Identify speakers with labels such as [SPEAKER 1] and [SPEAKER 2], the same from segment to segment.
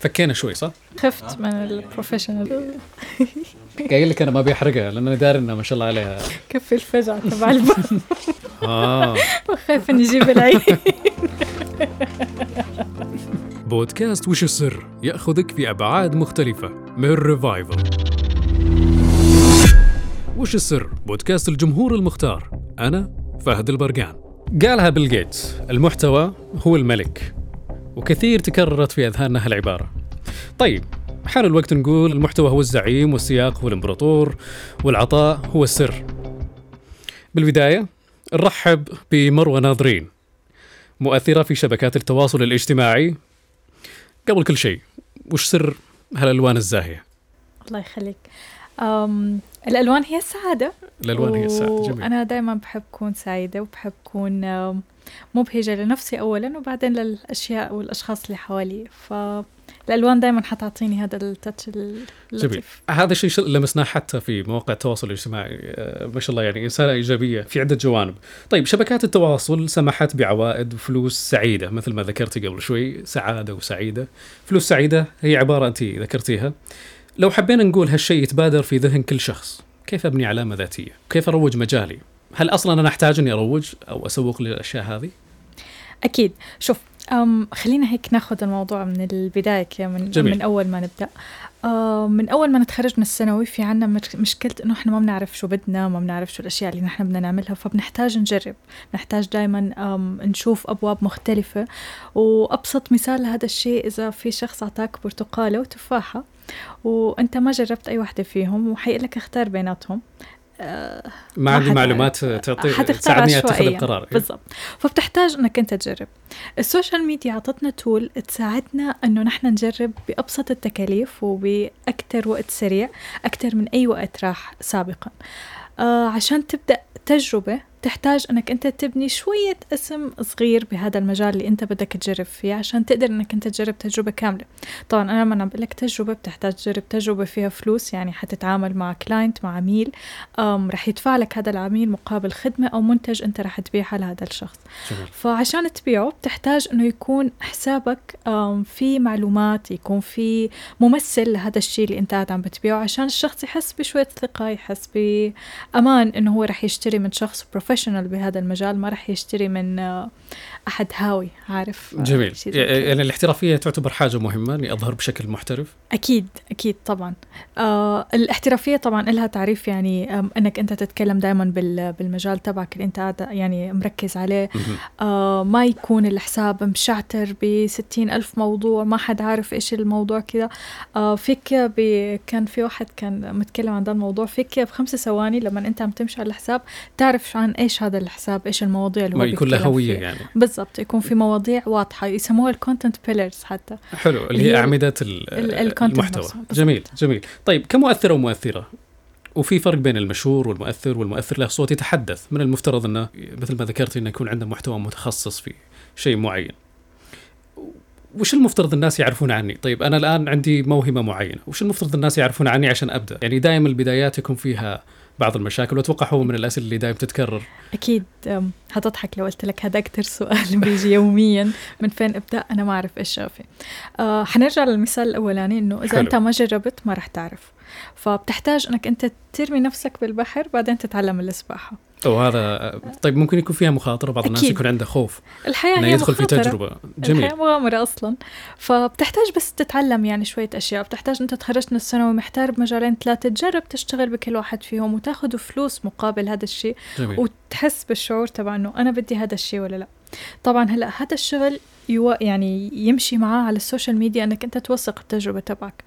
[SPEAKER 1] فكينا شوي صح؟
[SPEAKER 2] خفت من ال professional
[SPEAKER 1] قايل لك أنا ما بيحرقها لأن أنا داري انها ما شاء الله عليها.
[SPEAKER 2] كفي الفجعة تبع الباب
[SPEAKER 1] آه.
[SPEAKER 2] وخايف إني أجيب العين.
[SPEAKER 1] بودكاست وش السر؟ يأخذك في أبعاد مختلفة من Revival وش السر؟ بودكاست الجمهور المختار. أنا فهد البرقان. قالها بيل جيتس. المحتوى هو الملك. وكثير تكررت في أذهاننا هالعبارة. طيب حان الوقت نقول المحتوى هو الزعيم والسياق هو الإمبراطور والعطاء هو السر. بالبداية نرحب بمروة ناظرين مؤثرة في شبكات التواصل الاجتماعي. قبل كل شيء وش سر هالألوان الزاهية؟
[SPEAKER 2] الله يخليك. أم الألوان هي السعادة.
[SPEAKER 1] الألوان هي السعادة جميل.
[SPEAKER 2] أنا دائما بحب أكون سعيدة وبحب أكون أم، مبهجة لنفسي اولا وبعدين للأشياء والأشخاص اللي حوالي. فالالوان دائما حتعطيني هذا التاتش
[SPEAKER 1] جميل.
[SPEAKER 2] اللطيف.
[SPEAKER 1] هذا الشيء لمسناه حتى في مواقع التواصل الاجتماعي. آه، ما شاء الله يعني إنسانة إيجابية في عدة جوانب. طيب شبكات التواصل سمحت بعوائد وفلوس سعيدة مثل ما ذكرتي قبل شوي سعادة وسعيدة. فلوس سعيدة هي عبارة أنت ذكرتيها. لو حبينا نقول هالشيء يتبادر في ذهن كل شخص كيف أبني علامة ذاتية؟ كيف أروج مجالي؟ هل أصلا أنا أحتاج أني أروج أو أسوق للأشياء هذه؟
[SPEAKER 2] أكيد. شوف أم خلينا هيك ناخذ الموضوع من البداية كده من
[SPEAKER 1] جميل.
[SPEAKER 2] من أول ما نبدأ. أه من أول ما نتخرج من الثانوي في عنا مش- مشكلة إنه إحنا ما بنعرف شو بدنا ما بنعرف شو الأشياء اللي نحن بدنا نعملها فبنحتاج نجرب. نحتاج دائما نشوف أبواب مختلفة. وأبسط مثال لهذا الشيء إذا في شخص أعطاك برتقالة وتفاحة وأنت ما جربت أي وحده فيهم وحيقول لك اختار بيناتهم.
[SPEAKER 1] ما عندي معلومات تعطي تساعدني
[SPEAKER 2] أتخذ.
[SPEAKER 1] القرار.
[SPEAKER 2] بالضبط. فبتحتاج إنك أنت تجرب. ال social media أعطتنا tool تساعدنا إنه نحن نجرب بأبسط التكاليف وباكثر وقت سريع أكثر من أي وقت راح سابقا. آه عشان تبدأ تجربة تحتاج إنك أنت تبني شوية اسم صغير بهذا المجال اللي أنت بدك تجرب فيه عشان تقدر إنك أنت تجرب تجربة كاملة. طبعا أنا لما عم بقول لك تجربة بتحتاج تجرب تجربة فيها فلوس يعني حتتعامل مع client مع عميل رح يدفع لك هذا العميل مقابل خدمة أو منتج أنت رح تبيعها لهذا الشخص.
[SPEAKER 1] جميل
[SPEAKER 2] فعشان تبيعه بتحتاج إنه يكون حسابك في معلومات يكون في ممثل لهذا الشيء اللي أنت قاعد عم بتبيعه عشان الشخص يحس بشوية ثقة يحس بأمان إنه هو رح يشتري من شخص بروفيشنال بهذا المجال ما رح يشتري من آه، أحد هاوي عارف؟
[SPEAKER 1] جميل.
[SPEAKER 2] كده.
[SPEAKER 1] يعني الاحترافية تعتبر حاجة مهمة إني أظهر بشكل محترف.
[SPEAKER 2] أكيد أكيد طبعا. آه الاحترافية طبعا لها تعريف يعني آم، أنك أنت تتكلم دائما بالمجال تبعك اللي قاعد يعني مركز عليه. آه ما يكون الحساب مشعتر بستين ألف موضوع ما حد عارف إيش الموضوع كذا. آه فيك ب- كان في واحد كان متكلم عن ده الموضوع فيك بخمس ثواني لما أنت عم تمشي على الحساب تعرف عن إيش هذا الحساب إيش المواضيع اللي هو
[SPEAKER 1] ما يكون له
[SPEAKER 2] هوية.
[SPEAKER 1] يعني
[SPEAKER 2] بالضبط يكون في مواضيع واضحة يسموها الكونتنت بيلرز حتى
[SPEAKER 1] حلو اللي هي
[SPEAKER 2] أعمدة
[SPEAKER 1] المحتوى. جميل جميل طيب كمؤثرة ومؤثرة وفي فرق بين المشهور والمؤثر والمؤثر له صوت يتحدث من المفترض إنه مثل ما ذكرت إنه يكون عنده محتوى متخصص في شيء معين وش المفترض الناس يعرفون عني؟ طيب أنا الآن عندي موهبة معينة، وش المفترض الناس يعرفون عني عشان أبدأ؟ يعني دائما البدايات يكون فيها بعض المشاكل واتوقع هو من الأسئلة اللي دائما تتكرر.
[SPEAKER 2] أكيد أم، هتضحك لو قلت لك هذا أكتر سؤال بيجي يوميا. من فين أبدأ؟ أنا ما أعرف إيش شغفي أه حنرجع للمثال الأولاني إنه إذا
[SPEAKER 1] حلو.
[SPEAKER 2] أنت ما جربت ما رح تعرف. فبتحتاج إنك أنت ترمي نفسك بالبحر بعدين تتعلم السباحة.
[SPEAKER 1] وهذا طيب ممكن يكون فيها مخاطرة بعض الناس. يكون عنده خوف.
[SPEAKER 2] الحياة
[SPEAKER 1] إنه
[SPEAKER 2] هي
[SPEAKER 1] يدخل في
[SPEAKER 2] مخاطرة.
[SPEAKER 1] تجربة. جميل.
[SPEAKER 2] الحياة مغامرة أصلا. فبتحتاج بس تتعلم يعني شوية أشياء. بتحتاج أنت تخرجت من الثانوي محتار بمجالين ثلاثة. تجرب تشتغل بكل واحد فيهم وتاخذ فلوس مقابل هذا الشيء
[SPEAKER 1] جميل.
[SPEAKER 2] وتحس بالشعور تبع إنه أنا بدي هذا الشيء ولا لا. طبعا هلأ هذا الشغل يو يعني يمشي معاه على ال social media إنك أنت توثق التجربة تبعك.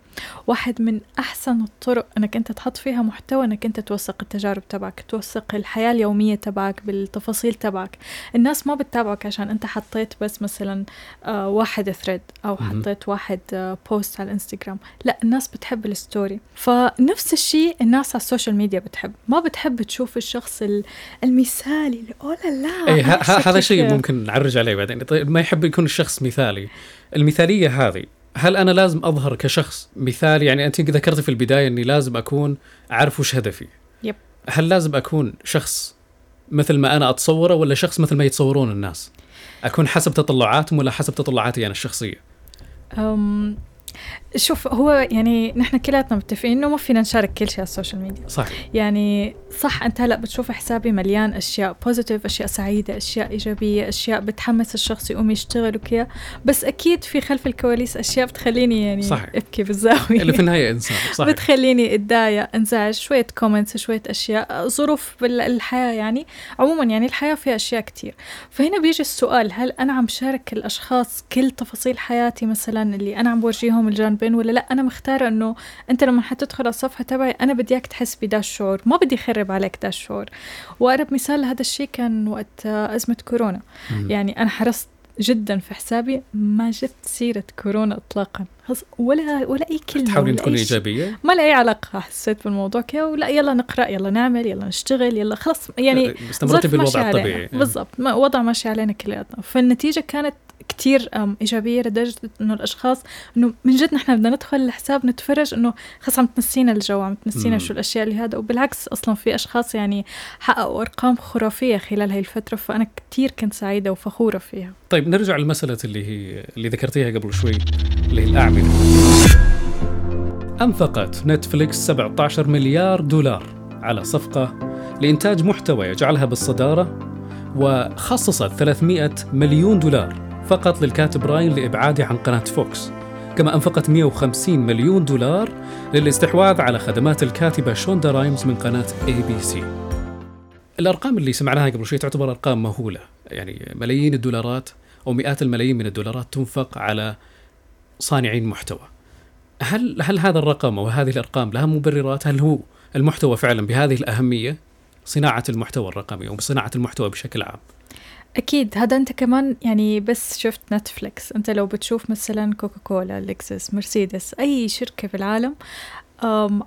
[SPEAKER 2] واحد من أحسن الطرق إنك أنت تحط فيها محتوى إنك أنت توثق التجارب تبعك توثق الحياة اليومية تبعك بالتفاصيل تبعك. الناس ما بتتابعك عشان أنت حطيت بس مثلا آه واحد thread
[SPEAKER 1] مهم.
[SPEAKER 2] حطيت واحد آه post على الانستغرام لا الناس بتحب ال story فنفس الشيء الناس على ال social media بتحب. ما بتحب تشوف الشخص ال- المثالي اللي لا لا
[SPEAKER 1] اي
[SPEAKER 2] أنا
[SPEAKER 1] ه- ه- هذا شيء. ممكن نعرج عليه بعدين. طيب ما يحب يكون الشخص مثالي. المثالية هذه هل أنا لازم أظهر كشخص؟ مثالي يعني أنت ذكرتي في البداية إني لازم أكون أعرف وش هدفي.
[SPEAKER 2] yep.
[SPEAKER 1] هل لازم أكون شخص مثل ما أنا أتصوره ولا شخص مثل ما يتصورون الناس؟ أكون حسب تطلعاتهم ولا حسب تطلعاتي أنا الشخصية؟
[SPEAKER 2] أم شوف هو يعني نحن كلياتنا متفقين إنه ما فينا نشارك كل شيء على ال social media.
[SPEAKER 1] صح.
[SPEAKER 2] يعني صح أنت هلأ بتشوف حسابي مليان أشياء positive أشياء سعيدة أشياء إيجابية أشياء بتحمس الشخص يقوم يشتغل وكذا بس أكيد في خلف الكواليس أشياء بتخليني يعني
[SPEAKER 1] صح.
[SPEAKER 2] أبكي بالزاوية.
[SPEAKER 1] اللي في النهاية إنسان صح
[SPEAKER 2] بتخليني أتضايق أنزعج شوية comments شوية أشياء ظروف بالحياة يعني. عموما يعني الحياة فيها أشياء كتير. فهنا بيجي السؤال هل أنا عم شارك الأشخاص كل تفاصيل حياتي مثلا اللي أنا عم بورجيهم الجانبين ولا لا؟ أنا مختارة إنه أنت لما حتدخل على الصفحة تبعي أنا بدي إياك تحس بدا الشعور ما بدي أخرب عليك دا الشعور. وأقرب مثال لهذا الشيء كان وقت أزمة كورونا. يعني أنا حرصت جدا في حسابي ما جبت سيرة كورونا إطلاقا. خلص ولا ولا أي كلمة
[SPEAKER 1] تحاولين تكوني. إيجابية؟
[SPEAKER 2] ما لها أي علاقة حسيت بالموضوع كذا ولا يلا نقرأ يلا نعمل يلا نشتغل يلا خلص. يعني
[SPEAKER 1] استمرتي بالوضع. الطبيعي.
[SPEAKER 2] بالضبط وضع ماشي علينا كلياتنا. فالنتيجة كانت كتير أم، إيجابية لدرجة إنه الأشخاص إنه من جد نحن بدنا ندخل الحساب نتفرج إنه خلص عم تنسينا الجو عم تنسينا. شو الأشياء اللي هذا وبالعكس أصلا في أشخاص يعني حققوا أرقام خرافية خلال هاي الفترة فأنا كتير كنت سعيدة وفخورة فيها
[SPEAKER 1] طيب نرجع لمسألة اللي هي اللي ذكرتيها قبل شوي اللي هي الأعمدة أنفقت نتفليكس 17 مليار دولار على صفقة لإنتاج محتوى يجعلها بالصدارة وخصصت 300 مليون دولار فقط للكاتب راين لإبعاده عن قناة فوكس كما أنفقت 150 مليون دولار للاستحواذ على خدمات الكاتبة شوندا رايمز من قناة ABC الأرقام اللي سمعناها قبل شوي تعتبر أرقام مهولة يعني ملايين الدولارات أو مئات الملايين من الدولارات تنفق على صانعين محتوى هل هل هذا الرقم أو هذه الأرقام لها مبررات؟ هل هو المحتوى فعلا بهذه الأهمية؟ صناعة المحتوى الرقمي أو صناعة المحتوى بشكل عام.
[SPEAKER 2] أكيد هذا أنت كمان يعني بس شفت نتفليكس أنت لو بتشوف مثلا كوكاكولا لكزس مرسيدس أي شركة في العالم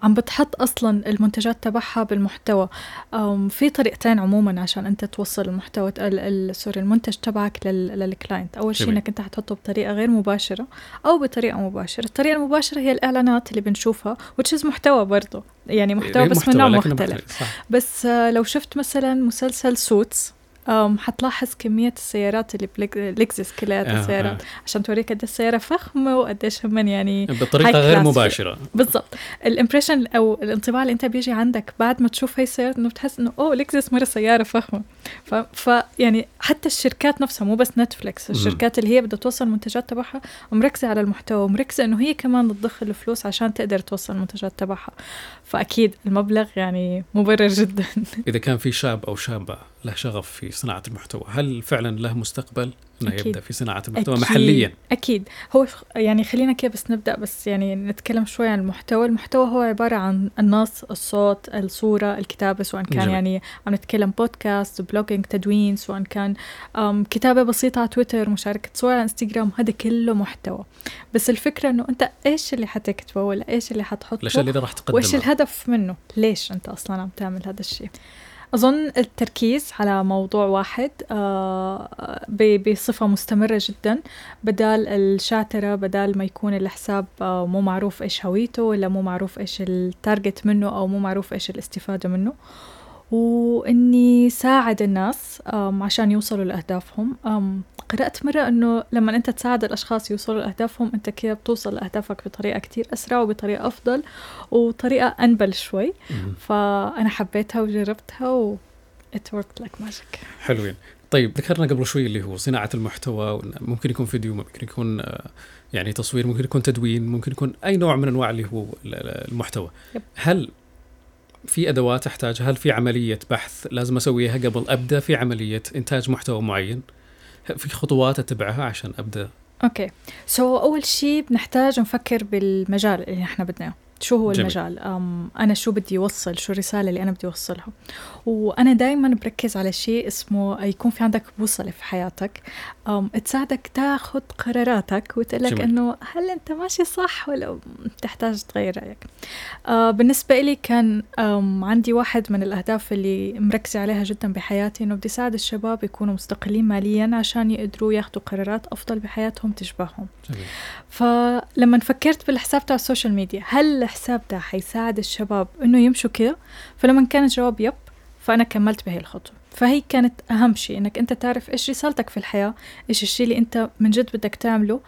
[SPEAKER 2] عم بتحط أصلا المنتجات تبعها بالمحتوى. في طريقتين عموما عشان أنت توصل المحتوى ال- ال- sorry المنتج تبعك لل- لل client أول شيء. إنك أنت حتحطه بطريقة غير مباشرة أو بطريقة مباشرة. الطريقة المباشرة هي الإعلانات اللي بنشوفها which is محتوى برضه. يعني محتوى بس من نوع مختلف. بس آه، لو شفت مثلا مسلسل Suits حتلاحظ كمية السيارات اللي بلكزس كلياتها
[SPEAKER 1] آه،
[SPEAKER 2] سيارات عشان توريك قد السيارة فخمة وقديش هم يعني
[SPEAKER 1] بطريقة
[SPEAKER 2] هاي
[SPEAKER 1] غير. مباشرة.
[SPEAKER 2] بالضبط. ال impression أو الانطباع اللي أنت بيجي عندك بعد ما تشوف هاي السيارة إنه بتحس إنه أوه لكزس مرة سيارة فخمة. ف... ف يعني حتى الشركات نفسها مو بس نتفليكس
[SPEAKER 1] مم.
[SPEAKER 2] الشركات اللي هي بدها توصل المنتجات تبعها مركزة على المحتوى ومركزة إنه هي كمان تضخ الفلوس عشان تقدر توصل المنتجات تبعها. فأكيد المبلغ يعني مبرر جدا.
[SPEAKER 1] إذا كان في شاب أو شابة له شغف في صناعة المحتوى، هل فعلا له مستقبل إنه
[SPEAKER 2] أكيد.
[SPEAKER 1] يبدأ في صناعة المحتوى
[SPEAKER 2] أكيد.
[SPEAKER 1] محليا؟
[SPEAKER 2] أكيد. هو يعني خلينا كده بس نبدأ بس يعني نتكلم شوي عن المحتوى. المحتوى هو عبارة عن النص الصوت الصورة الكتابة سواء كان
[SPEAKER 1] جميل.
[SPEAKER 2] يعني عم نتكلم بودكاست بلوجينج تدوين سواء كان أم كتابة بسيطة على تويتر مشاركة صور على إنستغرام. هذا كله محتوى. بس الفكرة إنه أنت إيش اللي حتكتبه ولا إيش اللي حتحطه؟
[SPEAKER 1] الأشياء اللي راح
[SPEAKER 2] وإيش
[SPEAKER 1] تقدمها
[SPEAKER 2] الهدف منه؟ ليش أنت أصلا عم تعمل هذا الشيء؟ أظن التركيز على موضوع واحد آه، بصفة مستمرة جدا. بدال الشاترة بدال ما يكون الحساب آه، مو معروف إيش هويته ولا مو معروف إيش التارجت منه أو مو معروف إيش الاستفادة منه. وإني ساعد الناس عشان يوصلوا لأهدافهم. قرأت مرة إنه لما أنت تساعد الأشخاص يوصلوا لأهدافهم أنت كده بتوصل لأهدافك بطريقة كتير أسرع وبطريقة أفضل وطريقة أنبل شوي. فأنا حبيتها وجربتها و it worked like magic.
[SPEAKER 1] حلوين. طيب ذكرنا قبل شوي اللي هو صناعة المحتوى ممكن يكون فيديو ممكن يكون آه، يعني تصوير ممكن يكون تدوين ممكن يكون أي نوع من أنواع اللي هو ال- ال- المحتوى.
[SPEAKER 2] يب.
[SPEAKER 1] هل في أدوات أحتاجها؟ هل في عملية بحث لازم أسويها قبل أبدأ؟ في عملية إنتاج محتوى معين؟ في خطوات أتبعها عشان أبدأ؟
[SPEAKER 2] okay. so أول شيء بنحتاج نفكر بالمجال اللي إحنا بدنا إياه. شو هو
[SPEAKER 1] جميل.
[SPEAKER 2] المجال؟ أم أنا شو بدي اوصل شو الرسالة اللي أنا بدي أوصلها؟ وأنا دائما بركز على شيء اسمه يكون في عندك بوصلة في حياتك. أم تساعدك تاخذ قراراتك وتقول لك
[SPEAKER 1] جميل.
[SPEAKER 2] إنه هل أنت ماشي صح ولا تحتاج تغير رأيك. آه بالنسبة لي كان عندي واحد من الأهداف اللي مركزه عليها جدا بحياتي إنه بدي ساعد الشباب يكونوا مستقلين ماليا عشان يقدروا ياخذوا قرارات أفضل بحياتهم تشبههم.
[SPEAKER 1] جميل.
[SPEAKER 2] فلما فكرت بالحساب تاع ال social media هل الحساب ده حيساعد الشباب إنه يمشوا كده؟ فلما كان الجواب yep. فأنا كملت بهي الخطوة. فهي كانت أهم شيء إنك أنت تعرف إيش رسالتك في الحياة إيش الشيء اللي أنت من جد بدك تعمله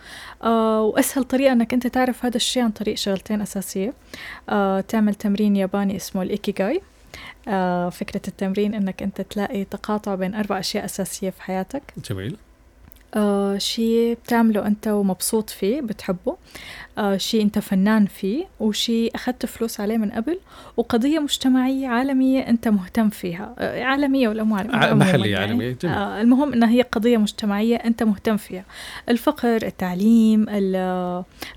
[SPEAKER 2] آه وأسهل طريقة إنك أنت تعرف هذا الشيء عن طريق شغلتين أساسية. آه تعمل تمرين ياباني اسمه الإيكيغاي. آه فكرة التمرين إنك أنت تلاقي تقاطع بين أربع أشياء أساسية في حياتك.
[SPEAKER 1] جميل.
[SPEAKER 2] آه شيء بتعمله أنت ومبسوط فيه بتحبه. آه شيء أنت فنان فيه وشيء أخذت فلوس عليه من قبل وقضية مجتمعية عالمية أنت مهتم فيها. آه عالمية ولا مو عالمية؟
[SPEAKER 1] محلية يعني. عالمية
[SPEAKER 2] جميل. آه المهم أنها هي قضية مجتمعية أنت مهتم فيها. الفقر التعليم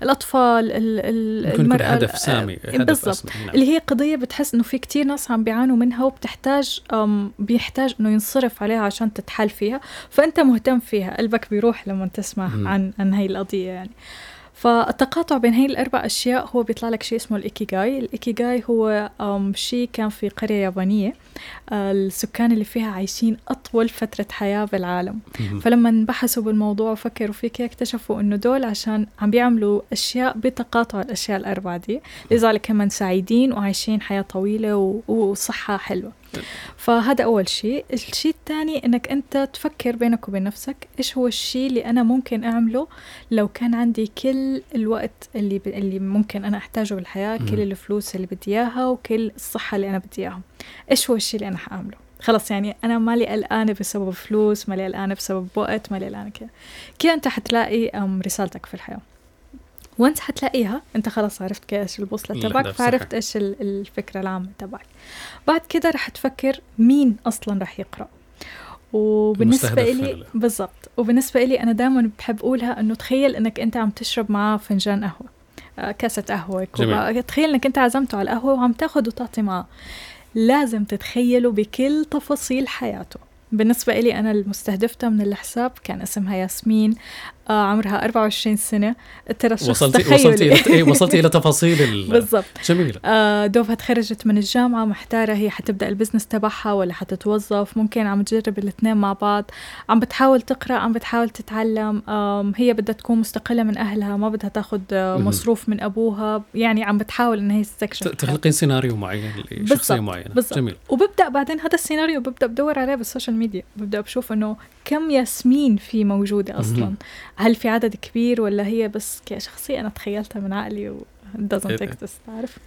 [SPEAKER 2] الأطفال
[SPEAKER 1] المرأة هدف سامي
[SPEAKER 2] هدف بالضبط. نعم. اللي هي قضية بتحس أنه في كتير ناس عم بيعانوا منها وبتحتاج بيحتاج أنه ينصرف عليها عشان تتحل فيها. فأنت مهتم فيها. قلبك بيروح لما تسمع عن عن هاي القضية يعني. فالتقاطع بين هاي الأربع أشياء هو بيطلع لك شيء اسمه الإيكيغاي. الإيكيغاي هو شيء كان في قرية يابانية آه، السكان اللي فيها عايشين أطول فترة حياة بالعالم. فلما بحثوا بالموضوع وفكروا فيه اكتشفوا إنه دول عشان عم بيعملوا أشياء بتقاطع الأشياء الأربعة دي. لذلك هم سعيدين وعايشين حياة طويلة وصحة حلوة. فهذا أول شيء. الشيء الثاني إنك أنت تفكر بينك وبين نفسك إيش هو الشيء اللي أنا ممكن أعمله لو كان عندي كل الوقت اللي ب... اللي ممكن أنا أحتاجه بالحياة كل الفلوس اللي بدي إياها وكل الصحة اللي أنا بدي إياها. إيش هو الشيء اللي أنا حأعمله؟ خلص يعني أنا مالي قلقانة بسبب فلوس مالي قلقانة بسبب وقت مالي قلقانة كذا. كذا أنت حتلاقي رسالتك في الحياة. وانت حتلاقيها انت خلاص عرفت إيش البوصلة تبعك فعرفت إيش الفكرة العامة تبعك. بعد كده رح تفكر مين أصلا رح يقرأ. وبالنسبة لي بالضبط. وبالنسبة لي أنا دائما بحب أقولها إنه تخيل إنك أنت عم تشرب معاه فنجان قهوة آه، كاسة قهوة تخيل إنك أنت عزمته على القهوة وعم تاخذ وتعطي معاه لازم تتخيله بكل تفاصيل حياته. بالنسبة لي أنا المستهدفتة من الحساب كان اسمها ياسمين. عمرها 24 سنة. ترى شخص
[SPEAKER 1] وصلتي تخيلي. وصلتي إلى إيه، وصلتي إلى تفاصيل
[SPEAKER 2] بالضبط.
[SPEAKER 1] جميلة.
[SPEAKER 2] آه دوبها تخرجت من الجامعة محتارة هي حتبدأ البزنس تبعها ولا حتتوظف. ممكن عم تجرب الاثنين مع بعض. عم بتحاول تقرأ عم بتحاول تتعلم. آه هي بدها تكون مستقلة من أهلها ما بدها تاخذ آه مصروف من أبوها. يعني عم بتحاول إن هي تستكشف
[SPEAKER 1] تخلقين سيناريو معين لشخصية معينة.
[SPEAKER 2] بالضبط. جميل. وببدأ بعدين هذا السيناريو ببدأ بدور عليه بال social media. ببدأ بشوف إنه كم ياسمين في موجودة أصلا؟ هل في عدد كبير ولا هي بس كشخصية؟ أنا تخيلتها من عقلي و doesn't إيه. exist عارف؟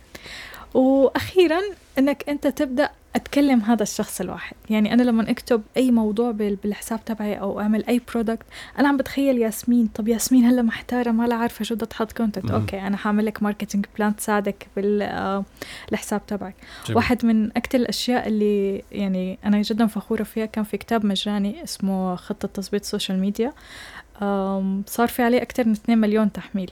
[SPEAKER 2] وأخيرا إنك أنت تبدأ أتكلم هذا الشخص الواحد. يعني أنا لما أكتب أي موضوع بالحساب تبعي أو أعمل أي product أنا عم بتخيل ياسمين. طب ياسمين هلأ محتارة ما لا عارفة شو بدها تحط content okay أنا حاعمل لك marketing plan تساعدك بالحساب تبعك. جميل. واحد من أكثر الأشياء اللي يعني أنا جدا فخورة فيها كان في كتاب مجاني اسمه خطة تظبيط ال social media صار في عليه أكثر من 2 مليون تحميل.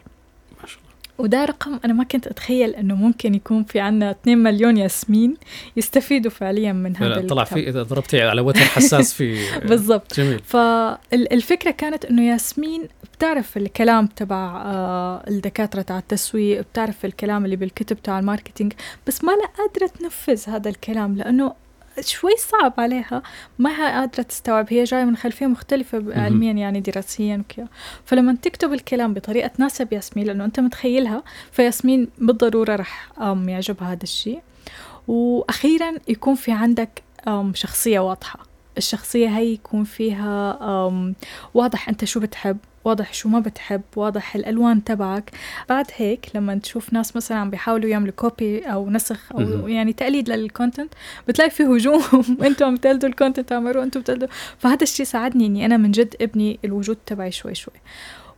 [SPEAKER 2] وده رقم أنا ما كنت أتخيل إنه ممكن يكون في عنا 2 مليون ياسمين يستفيدوا فعليا من هذا
[SPEAKER 1] طلع في إذا ضربتي على وتر حساس في
[SPEAKER 2] بالضبط. جميل. فالفكرة كانت إنه ياسمين بتعرف الكلام تبع آه، الدكاترة تاع التسويق بتعرف الكلام اللي بالكتب تاع الماركتينج بس ما لا قادرة تنفذ هذا الكلام لأنه شوي صعب عليها. ما هي قادرة تستوعب. هي جاية من خلفية مختلفة علميا يعني دراسيا وكذا فلما تكتب الكلام بطريقة تناسب ياسمين لأنه أنت متخيلها فياسمين بالضرورة رح يعجبها هذا الشيء. وأخيرا يكون في عندك شخصية واضحة. الشخصية هي يكون فيها واضح أنت شو بتحب. واضح شو ما بتحب واضح الألوان تبعك. بعد هيك لما تشوف ناس مثلا عم بيحاولوا يعملوا copy أو نسخ أو يعني تقليد لل content بتلاقي في هجوم. أنتم عم تقلدوا ال content مروة أنتم بتقلدوا. فهذا الشيء ساعدني إني أنا من جد أبني الوجود تبعي شوي شوي.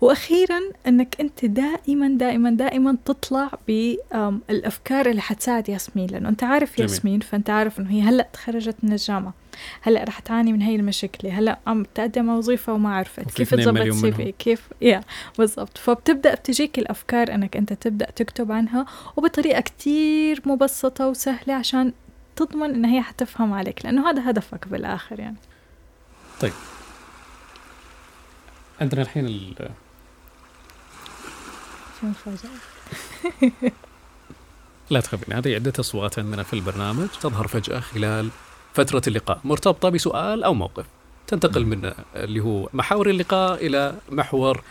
[SPEAKER 2] وأخيرا أنك أنت دائما دائما دائما تطلع بالافكار اللي حتساعد ياسمين لأنه أنت عارف ياسمين فأنت عارف إنه هي هلأ تخرجت من الجامعة هلأ رح تعاني من هي المشكلة هلأ عم تقدم وظيفه وما عرفت كيف تظبط سي في كيف يا بالضبط. فبتبدأ بتجيك الأفكار أنك أنت تبدأ تكتب عنها وبطريقة كتير مبسطة وسهلة عشان تضمن إن هي حتفهم عليك لأنه هذا هدفك بالآخر يعني.
[SPEAKER 1] طيب. عندنا الحين ال
[SPEAKER 2] شو مفاجأة
[SPEAKER 1] لا تخافين هذه عدة أصوات عندنا في البرنامج تظهر فجأة خلال فترة اللقاء مرتبطة بسؤال أو موقف. تنتقل من اللي هو محاور اللقاء إلى محور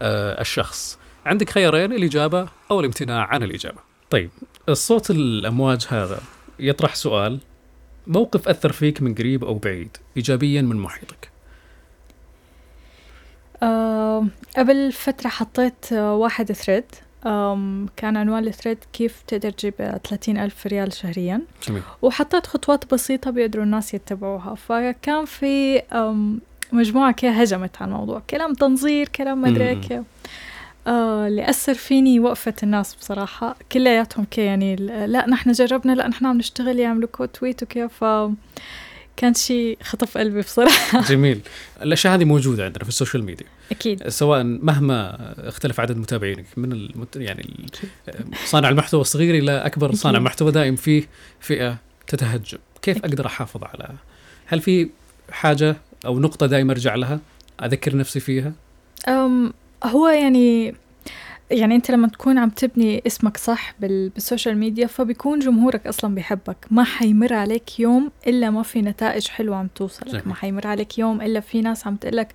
[SPEAKER 1] آه الشخص. عندك خيارين الإجابة أو الامتناع عن الإجابة. طيب الصوت الأمواج هذا يطرح سؤال موقف أثر فيك من قريب أو بعيد ايجابيا من محيطك.
[SPEAKER 2] قبل فترة حطيت آه واحد thread كان عنوان ال thread كيف تقدر تجيب 30 ألف ريال شهريا.
[SPEAKER 1] جميل.
[SPEAKER 2] وحطيت خطوات بسيطة بيقدروا الناس يتبعوها. فكان في مجموعة كده هجمت على الموضوع. كلام تنظير كلام مدري كيف. آه اللي أثر فيني وقفة الناس بصراحة. كلياتهم كي يعني لا نحن جربنا لا نحن عم نشتغل يعملوا quote tweet وكيف. كان شيء خطف قلبي بصراحة.
[SPEAKER 1] جميل. الأشياء هذه موجودة عندنا في السوشيال ميديا.
[SPEAKER 2] أكيد.
[SPEAKER 1] سواء مهما اختلف عدد متابعينك من المت... يعني صانع المحتوى الصغير إلى أكبر صانع محتوى دائم فيه فئة تتهجم. كيف أكيد. أقدر أحافظ على؟ هل في حاجة أو نقطة دائما أرجع لها أذكر نفسي فيها؟
[SPEAKER 2] أم هو يعني يعني انت لما تكون عم تبني اسمك صح بالسوشيال ميديا فبيكون جمهورك أصلا بيحبك. ما حيمر عليك يوم إلا ما في نتائج حلوة عم توصلك. ما حيمر عليك يوم إلا في ناس عم تقلك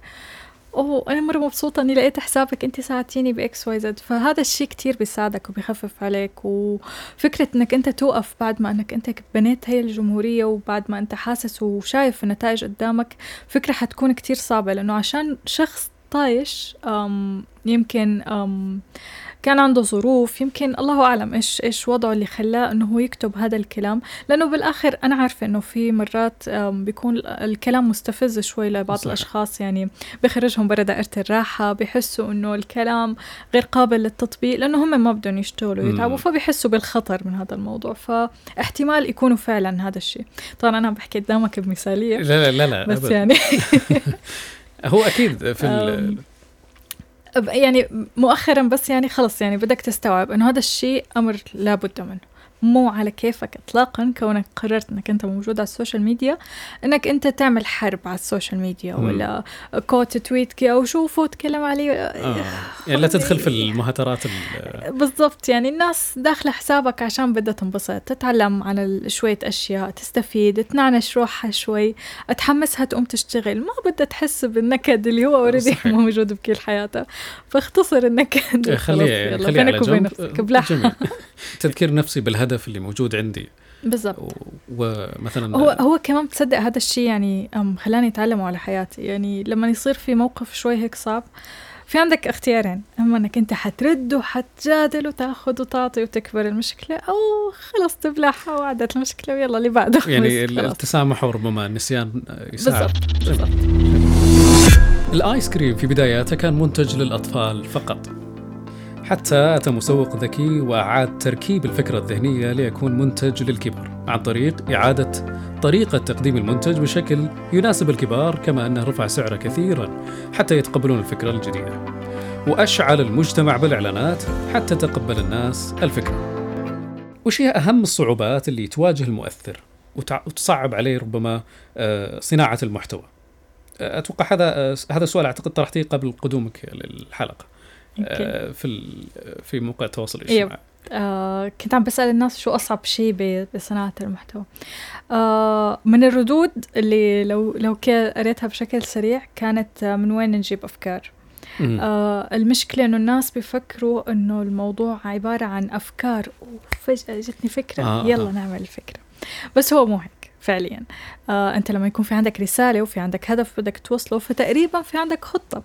[SPEAKER 2] أوه أنا مرة مبسوطة إني لقيت حسابك أنت ساعدتيني باكس واي زد فهذا الشيء كتير بيساعدك وبيخفف عليك. وفكرة إنك أنت توقف بعد ما إنك أنت بنيت هي الجمهور وبعد ما أنت حاسس وشايف النتائج قدامك فكرة حتكون كتير صعبة. لأنه عشان شخص طايش يمكن كان عنده ظروف يمكن الله أعلم إيش إيش وضعه اللي خلاه إنه هو يكتب هذا الكلام لأنه بالآخر أنا عارفة إنه في مرات بيكون الكلام مستفز شوي لبعض صحيح. الأشخاص يعني بخرجهم برا دائرة الراحة بحسوا إنه الكلام غير قابل للتطبيق لأنه هم ما بدهم يشتغلوا ويتعبوا فبيحسوا بالخطر من هذا الموضوع فاحتمال يكونوا فعلا هذا الشيء طبعا أنا بحكي قدامك بمثالية
[SPEAKER 1] لا لا لا,
[SPEAKER 2] بس أبدا. يعني
[SPEAKER 1] هو أكيد في
[SPEAKER 2] يعني مؤخرا بس يعني خلص يعني بدك تستوعب إنه هذا الشيء أمر لابد منه. مو على كيفك اطلاقا كونك قررت إنك أنت موجود على السوشيال ميديا إنك أنت تعمل حرب على السوشيال ميديا ولا quote tweet كي أو شوفوا تكلم عليه
[SPEAKER 1] آه. يعني لا تدخل في المهاترات
[SPEAKER 2] بالضبط يعني الناس داخلة حسابك عشان بدها تنبسط تتعلم عن شوية أشياء تستفيد تنعنش روحها شوي تحمسها تقوم تشتغل. ما بدها تحس بالنكد اللي هو already موجود بكل حياتها. فاختصر النكد
[SPEAKER 1] خليه خليه على جنب. تذكير نفسي بالهدف الهدف اللي موجود عندي.
[SPEAKER 2] بالضبط.
[SPEAKER 1] ومثلا
[SPEAKER 2] هو هو كمان بتصدق هذا الشيء يعني خلاني اتعلم على حياتي. يعني لما يصير في موقف شوي هيك صعب في عندك اختيارين. أما إنك أنت حترد وحتجادل وتاخذ وتعطي وتكبر المشكلة أو خلص تبلعها وعدت المشكلة ويلا اللي بعده.
[SPEAKER 1] يعني التسامح وربما النسيان يساعد.
[SPEAKER 2] بالضبط بالضبط.
[SPEAKER 1] الآيس كريم في بداياته كان منتج للأطفال فقط. حتى أتى مسوق ذكي وأعاد تركيب الفكرة الذهنية ليكون منتج للكبار عن طريق إعادة طريقة تقديم المنتج بشكل يناسب الكبار كما أنه رفع سعره كثيرا حتى يتقبلون الفكرة الجديدة. وأشعل المجتمع بالإعلانات حتى تقبل الناس الفكرة. وش هي أهم الصعوبات اللي تواجه المؤثر وتصعب عليه ربما آه، صناعة المحتوى؟ أتوقع هذا آه، هذا السؤال أعتقد طرحتيه قبل قدومك للحلقة. آه، في في موقع التواصل الاجتماعي.
[SPEAKER 2] آه كنت عم بسأل الناس شو أصعب شيء بصناعة المحتوى. آه من الردود اللي لو لو قريتها بشكل سريع كانت آه من وين نجيب أفكار. آه المشكلة إنه الناس بيفكروا إنه الموضوع عبارة عن أفكار وفجأة جتني فكرة. آه يلا آه. نعمل الفكرة. بس هو مو هيك فعليا. آه أنت لما يكون في عندك رسالة وفي عندك هدف بدك توصله فتقريبا في عندك خطة.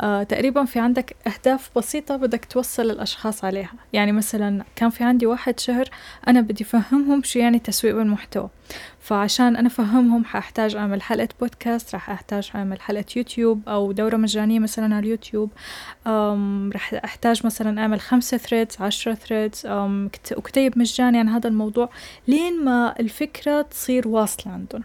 [SPEAKER 2] آه تقريبا في عندك أهداف بسيطة بدك توصل الأشخاص عليها. يعني مثلا كان في عندي واحد شهر أنا بدي أفهمهم شو يعني تسويق المحتوى فعشان أنا أفهمهم حأحتاج أعمل حلقة بودكاست راح أحتاج أعمل حلقة يوتيوب أو دورة مجانية مثلا على اليوتيوب. راح أحتاج مثلا أعمل خمسة threads عشرة threads وكتيب مجاني عن هذا الموضوع لين ما الفكرة تصير واصلة عندهم.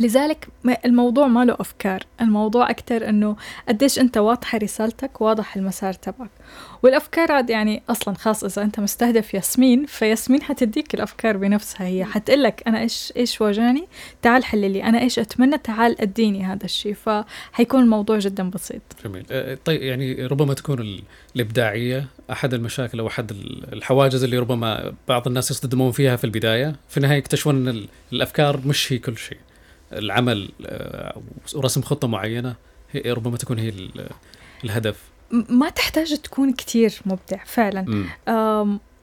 [SPEAKER 2] لذلك الموضوع ما له أفكار. الموضوع أكتر أنه قديش أنت واضحة رسالتك واضح المسار تبعك. والأفكار عاد يعني أصلا خاص إذا أنت مستهدف ياسمين فياسمين حتديك الأفكار بنفسها. هي حتقلك أنا إيش إيش واجهني؟ تعال حل لي. أنا إيش أتمنى؟ تعال أديني هذا الشيء. فحيكون الموضوع جدا بسيط.
[SPEAKER 1] جميل. طيب يعني ربما تكون الإبداعية أحد المشاكل أو أحد الحواجز اللي ربما بعض الناس يصطدمون فيها في البداية. في النهاية يكتشفون أن الأفكار مش هي كل شيء. العمل آه، ورسم خطة معينة هي ربما تكون هي الهدف.
[SPEAKER 2] ما تحتاج تكون كتير مبدع فعلا.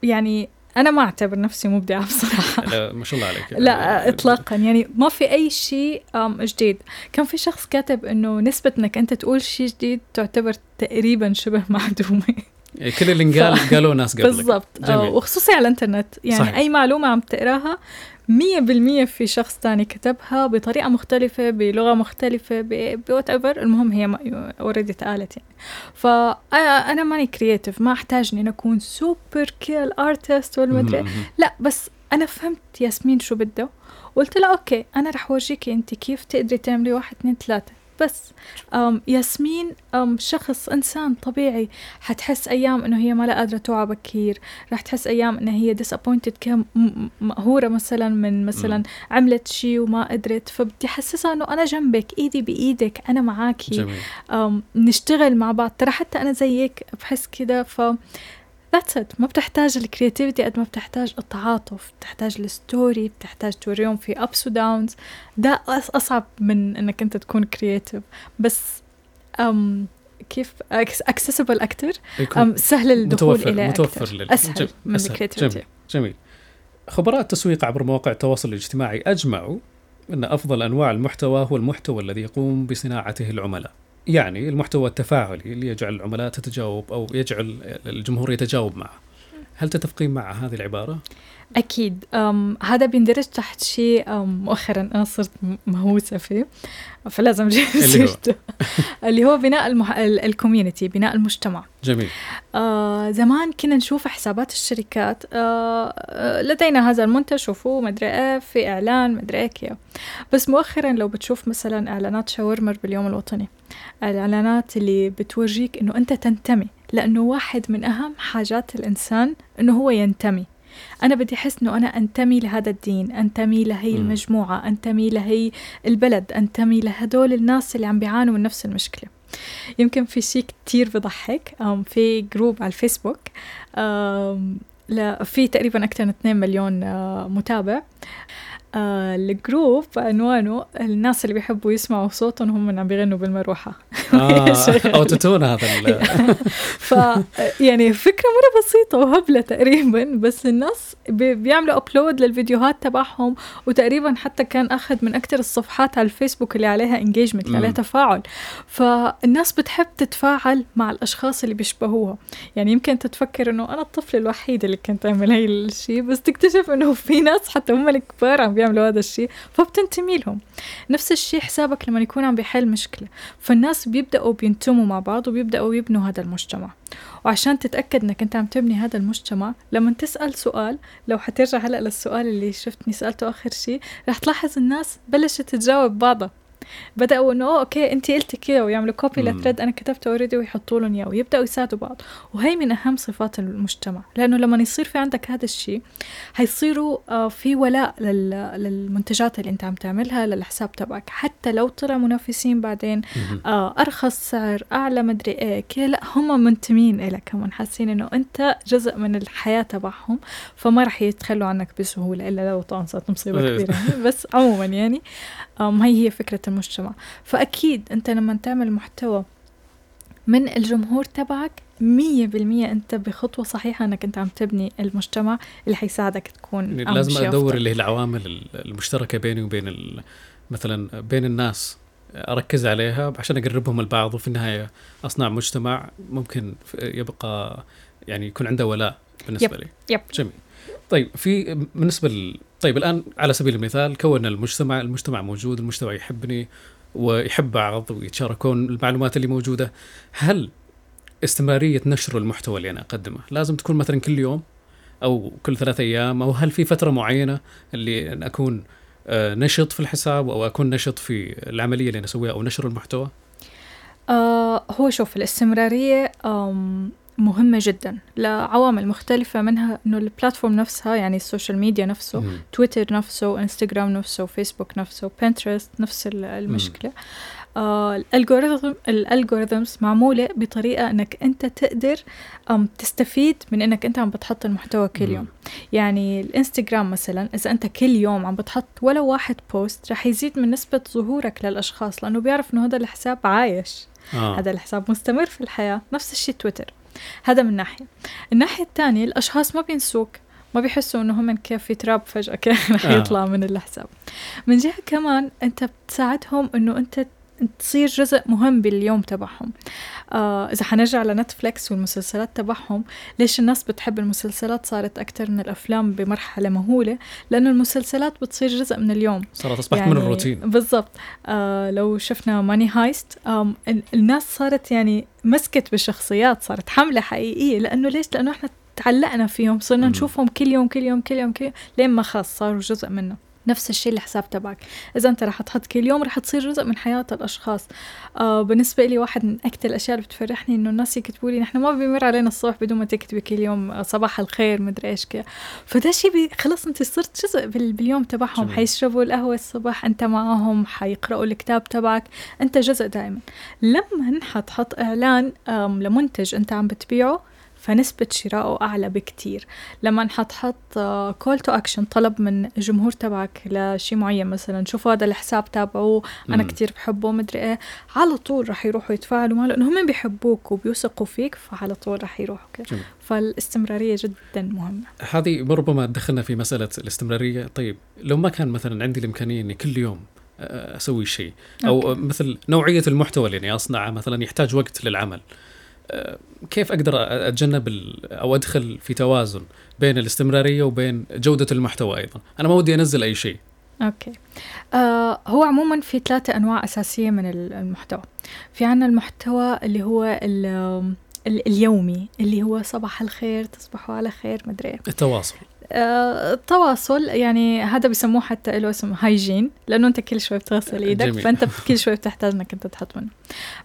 [SPEAKER 2] يعني أنا ما أعتبر نفسي مبدعة بصراحة.
[SPEAKER 1] لا ما شاء الله عليك.
[SPEAKER 2] لا اطلاقا. يعني ما في أي شيء جديد. كان في شخص كاتب إنه نسبة إنك أنت تقول شيء جديد تعتبر تقريبا شبه
[SPEAKER 1] معدومة. كل اللي انقال ف... قالوه ناس قبلك.
[SPEAKER 2] بالضبط. وخصوصا على الإنترنت. يعني صحيح. أي معلومة عم تقراها مية بالمية في شخص تاني كتبها بطريقة مختلفة بلغة مختلفة whatever المهم هي already اتقالت يعني. فأنا ماني creative ما أحتاج إني أكون super skilled artist والمدري لا بس أنا فهمت ياسمين شو بدها وقلت لها okay أنا رح أورجيكي أنت كيف تقدري تعملي واحد اثنين ثلاثة. بس أم ياسمين أم شخص إنسان طبيعي. حتحس أيام إنه هي ما لا قادرة توعى بكير. رح تحس أيام إنه هي disappointed كم مقهورة مثلا من مثلا عملت شيء وما قدرت. فبدي أحسسها إنه أنا جنبك إيدي بإيدك أنا معاكي. جميل. أم نشتغل مع بعض. ترى حتى أنا زيك بحس كده. ف that's it ما بتحتاج ال creativity قد ما بتحتاج التعاطف بتحتاج ال story بتحتاج توريهم في ups and downs ده أصعب من إنك أنت تكون creative بس أم كيف accessible أكثر سهل الدخول
[SPEAKER 1] متوفر
[SPEAKER 2] إلى
[SPEAKER 1] متوفر.
[SPEAKER 2] أسهل. من ال creativity
[SPEAKER 1] جميل. جميل خبراء التسويق عبر مواقع التواصل الاجتماعي أجمعوا إن أفضل أنواع المحتوى هو المحتوى الذي يقوم بصناعته العملاء يعني المحتوى التفاعلي اللي يجعل العملاء تتجاوب أو يجعل الجمهور يتجاوب معه. هل تتفقين مع هذه العبارة؟
[SPEAKER 2] أكيد. أم هذا بيندرج تحت شيء مؤخرا أنا صرت مهووسة فيه فلازم أجيب سيرته اللي هو بناء المح... الكوميونتي بناء المجتمع.
[SPEAKER 1] جميل.
[SPEAKER 2] آه زمان كنا نشوف حسابات الشركات آه, لدينا هذا المنتج شوفوه مدري إيه في إعلان مدري إيه بس مؤخرا لو بتشوف مثلا إعلانات شاورمر باليوم الوطني الإعلانات اللي بتورجيك إنه أنت تنتمي لأنه واحد من أهم حاجات الإنسان إنه هو ينتمي. أنا بدي أحس إنه أنا أنتمي لهذا الدين أنتمي لهي المجموعة أنتمي لهي البلد أنتمي لهدول الناس اللي عم بيعانوا من نفس المشكلة. يمكن في شيء كتير بضحك في group على الفيسبوك في تقريبا أكثر من 2 مليون آه، متابع. آه ال group عنوانه الناس اللي بيحبوا يسمعوا صوتهم هم اللي عم بيغنوا بالمروحة.
[SPEAKER 1] آه autotune هذا
[SPEAKER 2] ف يعني فكرة مرة بسيطة وهبلة تقريبا بس الناس بيعملوا upload للفيديوهات تبعهم وتقريبا حتى كان أخذ من أكثر الصفحات على الفيسبوك اللي عليها engagement اللي عليها تفاعل. فالناس بتحب تتفاعل مع الأشخاص اللي بيشبهوها. يعني يمكن تتفكر إنه أنا الطفل الوحيد اللي كنت أعمل هاي الشيء بس تكتشف إنه في ناس حتى هم الكبار عم بيعملوا هذا الشيء فبتنتمي لهم. نفس الشيء حسابك لما يكون عم بيحل مشكلة. فالناس بيبدأوا بينتموا مع بعض وبيبدأوا يبنوا هذا المجتمع. وعشان تتأكد إنك أنت عم تبني هذا المجتمع لما تسأل سؤال لو حترجع هلأ للسؤال اللي شفتني سألته آخر شيء رح تلاحظ الناس بلشت تجاوب بعضها. بدأوا إنه أوه okay انت قلتي كذا ويعملوا copy ل thread أنا كتبته already ويحطوا لهم إياه ويبدأوا يساعدوا بعض. وهي من أهم صفات المجتمع لأنه لما يصير في عندك هذا الشيء حيصيروا آه في ولاء للمنتجات اللي أنت عم تعملها للحساب تبعك. حتى لو طلع منافسين بعدين آه أرخص سعر أعلى مدري إيه كذا لا هم منتمين لك هم حاسين إنه أنت جزء من الحياة تبعهم فما راح يتخلوا عنك بسهولة إلا لو طبعا صارت مصيبه كبيرة. بس عموما يعني هي هي فكرة المجتمع فأكيد أنت لما تعمل محتوى من الجمهور تبعك مية بالمية أنت بخطوة صحيحة أنك أنت عم تبني المجتمع اللي حيساعدك تكون
[SPEAKER 1] يعني لازم أدور اللي هي العوامل المشتركة بيني وبين مثلا بين الناس أركز عليها عشان أقربهم البعض وفي النهاية أصنع مجتمع ممكن يبقى يعني يكون عنده ولاء بالنسبة
[SPEAKER 2] يب.
[SPEAKER 1] لي
[SPEAKER 2] يب.
[SPEAKER 1] جميل طيب في بالنسبة ل... طيب الآن على سبيل المثال كون المجتمع المجتمع موجود المجتمع يحبني ويحب بعض ويتشاركون المعلومات اللي موجودة هل استمرارية نشر المحتوى اللي أنا أقدمه لازم تكون مثلا كل يوم أو كل ثلاثة أيام أو هل في فترة معينة اللي أن أكون آه، نشط في الحساب أو أكون نشط في العملية اللي أنا أسويها أو نشر المحتوى؟
[SPEAKER 2] آه هو شوف الاستمرارية مهمة جدا. لعوامل مختلفة منها إنه ال platform نفسها يعني ال social media نفسه مم. تويتر نفسه انستغرام نفسه فيسبوك نفسه بنترست نفس الشيء. آه ال algorithm ال algorithms معمولة بطريقة إنك أنت تقدر أم تستفيد من إنك أنت عم بتحط المحتوى كل يوم. مم. يعني الإنستغرام مثلا إذا أنت كل يوم عم بتحط ولو واحد post رح يزيد من نسبة ظهورك للأشخاص لأنه بيعرف إنه هذا الحساب عايش. آه. هذا الحساب مستمر في الحياة. نفس الشيء تويتر هذا من ناحية الناحية الثانية الأشخاص ما بينسوك ما بيحسوا إنه هم كيف في trap فجأة كيف رح
[SPEAKER 1] آه.
[SPEAKER 2] يطلع من الحساب من جهة كمان أنت بتساعدهم إنه أنت تصير جزء مهم باليوم تبعهم. آه إذا حنرجع لنتفليكس والمسلسلات تبعهم ليش الناس بتحب المسلسلات صارت أكتر من الأفلام بمرحلة مهولة؟ لأنه المسلسلات بتصير جزء من اليوم.
[SPEAKER 1] صارت أصبحت يعني من الروتين.
[SPEAKER 2] بالضبط. آه لو شفنا ماني هايست آه الناس صارت يعني مسكت بالشخصيات صارت حملة حقيقية. لأنه ليش؟ لأنه إحنا تعلقنا فيهم صرنا نشوفهم كل يوم كل يوم كل يوم كل يوم لين ما خلص صاروا جزء منه. نفس الشيء الحساب تبعك. إذا أنت رح تحط كل يوم رح تصير جزء من حياة الأشخاص. آه بالنسبة لي واحد من أكثر الأشياء اللي بتفرحني إنه الناس يكتبوا لي نحن ما بيمر علينا الصبح بدون ما تكتبي كل يوم آه، صباح الخير مدري إيش كده فده شيء خلص أنت صرت جزء باليوم تبعهم. جميل. حيشربوا القهوة الصبح أنت معاهم حيقرأوا الكتاب تبعك. أنت جزء دائما لما حتحط إعلان لمنتج أنت عم بتبيعه فنسبة شرائه أعلى بكتير. لما حتحط call to action طلب من الجمهور تبعك لشيء معين مثلا شوفوا هذا الحساب تابعوه أنا مم. كتير بحبه مدري إيه. على طول رح يروحوا يتفاعلوا معه لأنه هم بيحبوك وبيوثقوا فيك فعلى طول رح يروحوا كده. فالاستمرارية جدا مهمة.
[SPEAKER 1] هذه ربما دخلنا في مسألة الاستمرارية. طيب لو ما كان مثلا عندي الإمكانية إني كل يوم أسوي شيء أو أوكي. مثل نوعية المحتوى اللي يعني أصنعه مثلا يحتاج وقت للعمل كيف أقدر أتجنب أو أدخل في توازن بين الاستمرارية وبين جودة المحتوى أيضا؟ أنا ما ودي أنزل أي شيء.
[SPEAKER 2] أوكي. آه هو عموما في ثلاثة أنواع أساسية من المحتوى. في عنا المحتوى اللي هو اليومي اللي هو صباح الخير تصبحوا على خير مدري إيه.
[SPEAKER 1] التواصل.
[SPEAKER 2] آه التواصل يعني هذا بيسموه حتى له اسم هايجين لأنه أنت كل شوي بتغسل إيدك جميل. فأنت كل شوي بتحتاج إنك أنت تحط منه.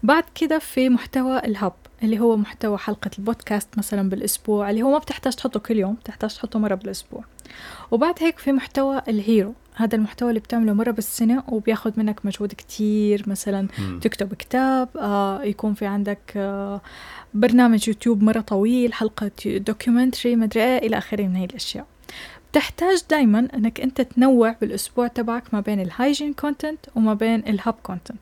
[SPEAKER 2] بعد كده في محتوى ال hub. اللي هو محتوى حلقة البودكاست مثلا بالأسبوع اللي هو ما بتحتاج تحطه كل يوم بتحتاج تحطه مرة بالأسبوع. وبعد هيك في محتوى ال hero. هذا المحتوى اللي بتعمله مرة بالسنة وبياخد منك مجهود كتير مثلا م. تكتب كتاب آه يكون في عندك آه برنامج يوتيوب مرة طويل حلقة documentary مدري إيه إلى آخره من هاي الأشياء. بتحتاج دايما إنك أنت تنوع بالأسبوع تبعك ما بين ال hygiene content وما بين ال hub content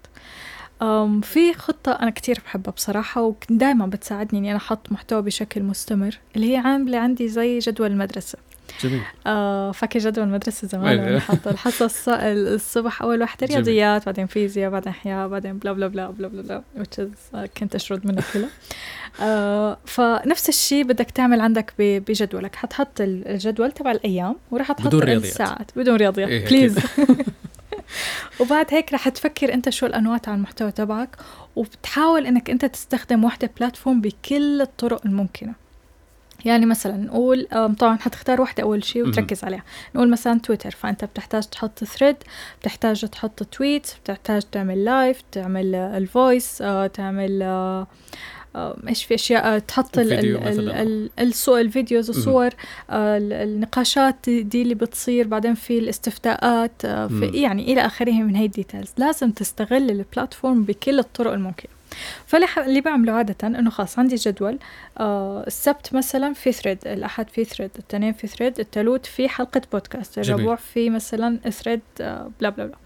[SPEAKER 2] في خطة أنا كتير بحبها بصراحة ودائما بتساعدني إني أنا أحط محتوى بشكل مستمر اللي هي عاملة عندي زي جدول المدرسة
[SPEAKER 1] جميل.
[SPEAKER 2] آه فاكر جدول المدرسة زمان أيوة. حط الحصة الصبح أول واحدة رياضيات بعدين فيزياء بعدين أحياء بعدين بلا بلا بلا بلا بلا, بلا which is كنت أشرد منه كله. آه فنفس الشيء بدك تعمل عندك بجدولك. حتحط الجدول تبع الأيام وراح تحط
[SPEAKER 1] بدون رياضيات.
[SPEAKER 2] الساعات بدون رياضيات إيه بليز وبعد هيك رح تفكر انت شو الانواع تاع المحتوى تبعك وبتحاول انك انت تستخدم وحدة platform بكل الطرق الممكنة. يعني مثلا نقول طبعا حتختار واحدة أول شيء وتركز عليها. نقول مثلا تويتر فأنت بتحتاج تحط thread بتحتاج تحط tweet بتحتاج تعمل live تعمل ال voice آه، تعمل آه، آه، إيش في أشياء تحط الصور ال videos الصور النقاشات دي اللي بتصير. بعدين في الاستفتاءات في يعني إلى آخره من هي ال details. لازم تستغل ال platform بكل الطرق الممكنة. فاللي بعمله عادة إنه خلاص عندي جدول آه السبت مثلا في thread الأحد في thread الاثنين في thread الثلاث في حلقة بودكاست الربوع في مثلا thread آه blah blah blah.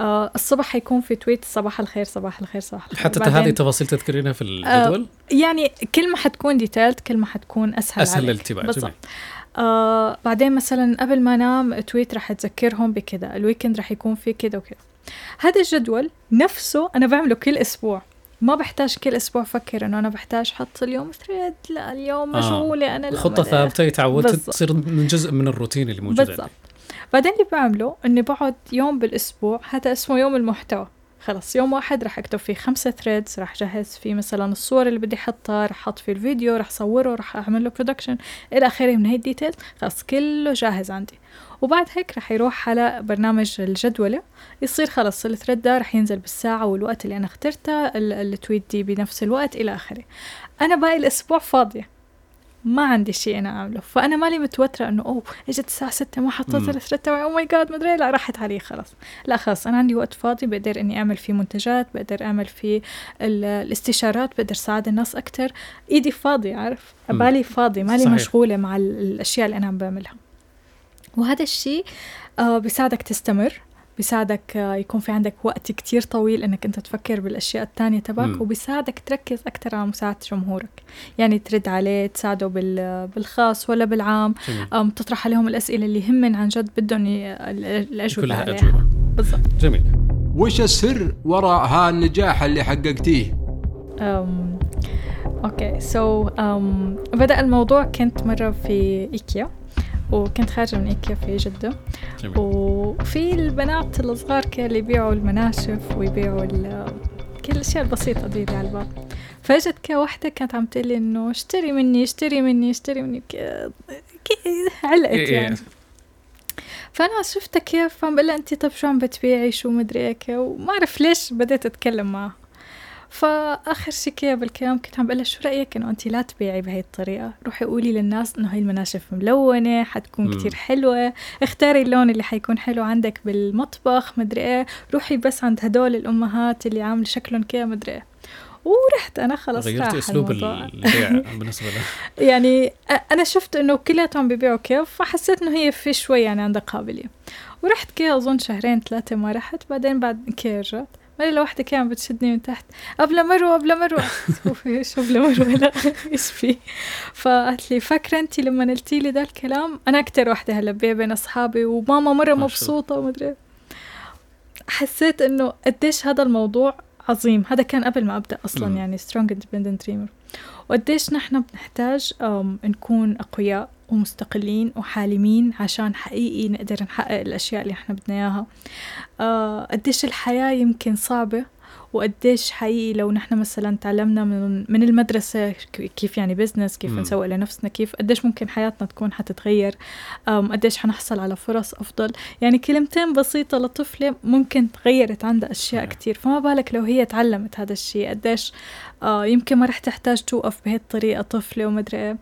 [SPEAKER 2] آه الصبح حيكون في tweet صباح الخير صباح الخير صباح الخير.
[SPEAKER 1] حتى هذه التفاصيل تذكرينها في الجدول؟
[SPEAKER 2] آه يعني كل ما حتكون detailed كل ما حتكون أسهل
[SPEAKER 1] أسهل الاتباع بالضبط.
[SPEAKER 2] آه بعدين مثلا قبل ما أنام tweet رح تذكرهم بكذا ال weekend رح يكون في كذا وكذا هذا الجدول نفسه أنا بعمله كل أسبوع. ما بحتاج كل أسبوع أفكر إنه أنا بحتاج أحط اليوم thread لا اليوم مشغولة آه. أنا
[SPEAKER 1] حاطة ثابتة يتعود تصير من جزء من الروتين اللي موجود
[SPEAKER 2] بالضبط. بعدين اللي بعمله إني بقعد يوم بالأسبوع هذا اسمه يوم المحتوى. خلص يوم واحد رح أكتب فيه خمسة threads رح جهز فيه مثلا الصور اللي بدي أحطها رح أحط فيه الفيديو رح صوره رح أعمل له production إلى آخره من هي ال details. خلص كله جاهز عندي. وبعد هيك رح يروح على برنامج الجدولة. يصير خلص ال thread ده رح ينزل بالساعة والوقت اللي أنا اخترته ال tweet دي بنفس الوقت إلى آخره. أنا باقي الأسبوع فاضية. ما عندي شيء أنا أعمله. فأنا مالي متوترة إنه oh إجت الساعة 6 ما حطيت ال thread تبعي أو my God مدري لا راحت علي خلاص. لا خلاص أنا عندي وقت فاضي بقدر إني أعمل فيه منتجات بقدر أعمل فيه الاستشارات بقدر ساعد الناس أكثر إيدي فاضي عارف؟ بالي فاضي مالي صحيح. مشغولة مع الأشياء اللي أنا عم بعملها. وهذا الشيء آه بيساعدك تستمر. بيساعدك آه، يكون في عندك وقت كتير طويل إنك أنت تفكر بالأشياء الثانية تبعك وبيساعدك تركز أكثر على مساعدة جمهورك. يعني ترد عليه تساعده بالخاص ولا بالعام أم تطرح عليهم الأسئلة اللي هم عن جد بدهم الأجوبة
[SPEAKER 1] كلها عليها. أجوبة.
[SPEAKER 2] بالضبط.
[SPEAKER 1] جميل.
[SPEAKER 3] وش السر وراء هالنجاح اللي حققتيه؟
[SPEAKER 2] أم okay. So so, um, بدأ الموضوع كنت مرة في إيكيا. وكنت خارجة من إيكيا في جدة. جميل. وفي البنات الصغار اللي يبيعوا المناشف ويبيعوا كل الأشياء البسيطة دي اللي على الباب. فاجت كا واحدة كانت عم تقول لي إنه اشتري مني اشتري مني اشتري مني. علقت إيه، إيه. يعني. فأنا شفتها كيف عم بقول لها أنت طب شو عم بتبيعي؟ شو مدري هيك وما أعرف ليش بديت أتكلم معها. فآخر شي كده بالكلام كنت عم بقول شو رأيك إنه انت لا تبيعي بهي الطريقة؟ روحي قولي للناس إنه هاي المناشف ملونة حتكون. كتير حلوة. اختاري اللون اللي حيكون حلو عندك بالمطبخ مدري إيه. روحي بس عند هدول الأمهات اللي عامل شكلهم كده مدري إيه. ورحت أنا خلص
[SPEAKER 1] غيرت أسلوب البيع بالنسبة له
[SPEAKER 2] يعني أنا شفت إنه كلياتهم بيبيعوا كيف فحسيت إنه هي في شوي يعني عندها قابلية. ورحت كي أظن شهرين ثلاثة ما رحت. بعدين بعد كي رجعت مرة واحدة كانت بتشدني من تحت. أبلة مروة أبلة مروة إيش أبلة مروة لا إيش في؟ فقالت لي فاكرة أنت لما قلتي لي ذا الكلام؟ أنا أكتر واحدة هلأ بين أصحابي وماما مرة مبسوطة ومدري حسيت إنه قديش هذا الموضوع عظيم. هذا كان قبل ما أبدأ أصلا يعني strong independent dreamer وقديش نحن بنحتاج نكون أقوياء. ومستقلين وحالمين عشان حقيقي نقدر نحقق الأشياء اللي إحنا بدنا إياها. آه قديش الحياة يمكن صعبة؟ وقديش حقيقي لو نحن مثلا تعلمنا من من المدرسة كيف يعني business كيف نسوق لنفسنا كيف قديش ممكن حياتنا تكون حتتغير قديش حنحصل على فرص أفضل. يعني كلمتين بسيطة لطفلة ممكن تغيرت عندها أشياء كتير. فما بالك لو هي تعلمت هذا الشيء قديش آه يمكن ما رح تحتاج توقف بهي الطريقة طفلة ومدري إيه.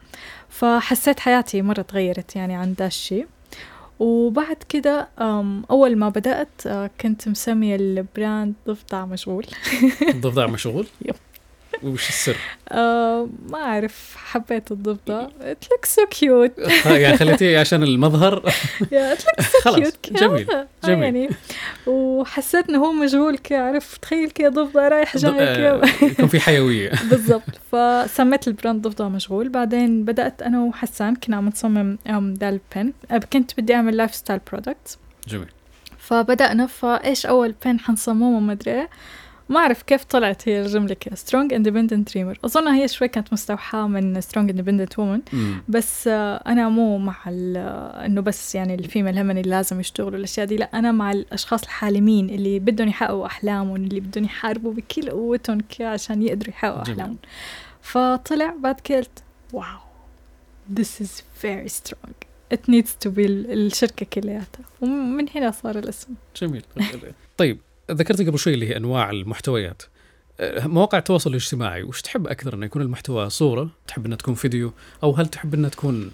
[SPEAKER 2] فحسيت حياتي مرة تغيرت يعني عن الشيء. وبعد كده أول ما بدأت آه، كنت مسمية ال brand ضفدع مشغول
[SPEAKER 1] ضفدع مشغول؟
[SPEAKER 2] yep
[SPEAKER 1] وش السر؟
[SPEAKER 2] آه ما أعرف حبيت الضفدع it looks so cute.
[SPEAKER 1] يعني خليتيه عشان المظهر؟
[SPEAKER 2] Yeah, it looks so cute.
[SPEAKER 1] جميل آه، جميل.
[SPEAKER 2] يعني. وحسيت إنه هو مشغول كي عارف تخيل كي ضفدع رايح جاي
[SPEAKER 1] آه، يكون في حيوية.
[SPEAKER 2] بالضبط. فسميت البراند ضفدع مشغول. بعدين بدأت أنا وحسان كنا عم نصمم ذا ال pin كنت بدي أعمل lifestyle products
[SPEAKER 1] جميل.
[SPEAKER 2] فبدأنا فإيش أول pin حنصممه؟ ما أدري. ما أعرف كيف طلعت هي الجملة كده strong independent dreamer أظن هي شوي كانت مستوحاة من strong independent woman بس آه، أنا مو مع آه، إنه بس يعني ال female هم اللي لازم يشتغلوا الأشياء دي. لا أنا مع الأشخاص الحالمين اللي بدهم يحققوا أحلامهم اللي بدهم يحاربوا بكل قوتهم عشان يقدروا يحققوا أحلامهم. فطلع بعد قلت wow this is very strong. It needs to be الشركة كلياتها. ومن هنا صار الاسم.
[SPEAKER 1] جميل. طيب ذكرت قبل شوي اللي هي أنواع المحتويات. أه، مواقع التواصل الاجتماعي وش تحب أكثر انه يكون المحتوى صورة؟ تحب إنها تكون فيديو؟ أو هل تحب إنها تكون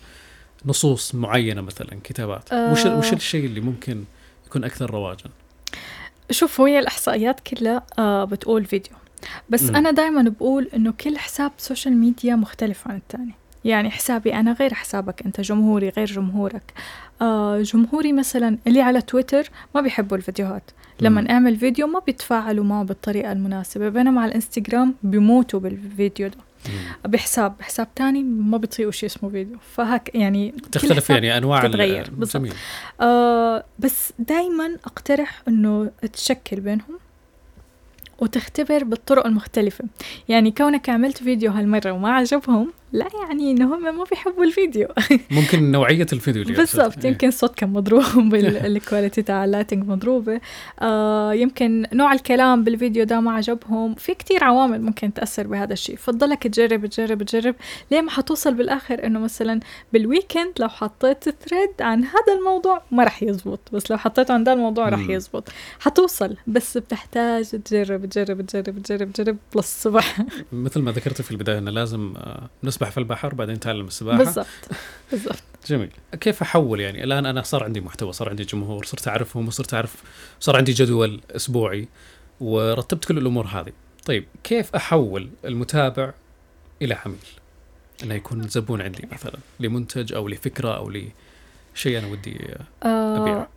[SPEAKER 1] نصوص معينة مثلا كتابات؟ أه وش وش الشيء اللي ممكن يكون أكثر رواجا؟
[SPEAKER 2] شوف هي الإحصائيات كلها آه بتقول فيديو. بس م. أنا دائما بقول إنه كل حساب social media مختلف عن الثاني يعني حسابي أنا غير حسابك أنت جمهوري غير جمهورك. آه جمهوري مثلا اللي على تويتر ما بيحبوا الفيديوهات. لما أعمل فيديو ما بيتفاعلوا معه بالطريقة المناسبة بينما على الإنستغرام بيموتوا بالفيديو ده. بحساب بحساب تاني ما بيطيقوا شيء اسمه فيديو. فهك يعني
[SPEAKER 1] تختلف يعني أنواع
[SPEAKER 2] تتغير بالضبط. آه بس دائما أقترح إنه تشكل بينهم وتختبر بالطرق المختلفة. يعني كونك عملت فيديو هالمرة وما عجبهم لا يعني انه هم ما بيحبوا الفيديو.
[SPEAKER 1] ممكن نوعية الفيديو
[SPEAKER 2] اللي بالضبط إيه. يمكن الصوت كان مضروب ال quality تاع ال lighting مضروبة. آه يمكن نوع الكلام بالفيديو ده ما عجبهم. في كتير عوامل ممكن تأثر بهذا الشيء. فضلك تجرب تجرب تجرب ليه ما حتوصل بالآخر إنه مثلا بال weekend لو حطيت thread عن هذا الموضوع ما راح يزبط. بس لو حطيته عن هذا الموضوع راح يزبط. حتوصل بس بتحتاج تجرب تجرب تجرب تجرب تجرب للصبح.
[SPEAKER 1] مثل ما ذكرت في البداية إنه لازم آه، نسبح في البحر بعدين تعلم السباحة.
[SPEAKER 2] بالضبط بالضبط.
[SPEAKER 1] جميل. كيف أحول يعني؟ الآن أنا صار عندي محتوى صار عندي جمهور صرت أعرفهم وصرت أعرف صار عندي جدول أسبوعي ورتبت كل الأمور هذه. طيب كيف أحول المتابع إلى عميل؟ إنه يكون زبون عندي مثلا لمنتج أو لفكرة أو لشيء أنا ودي أبيعه.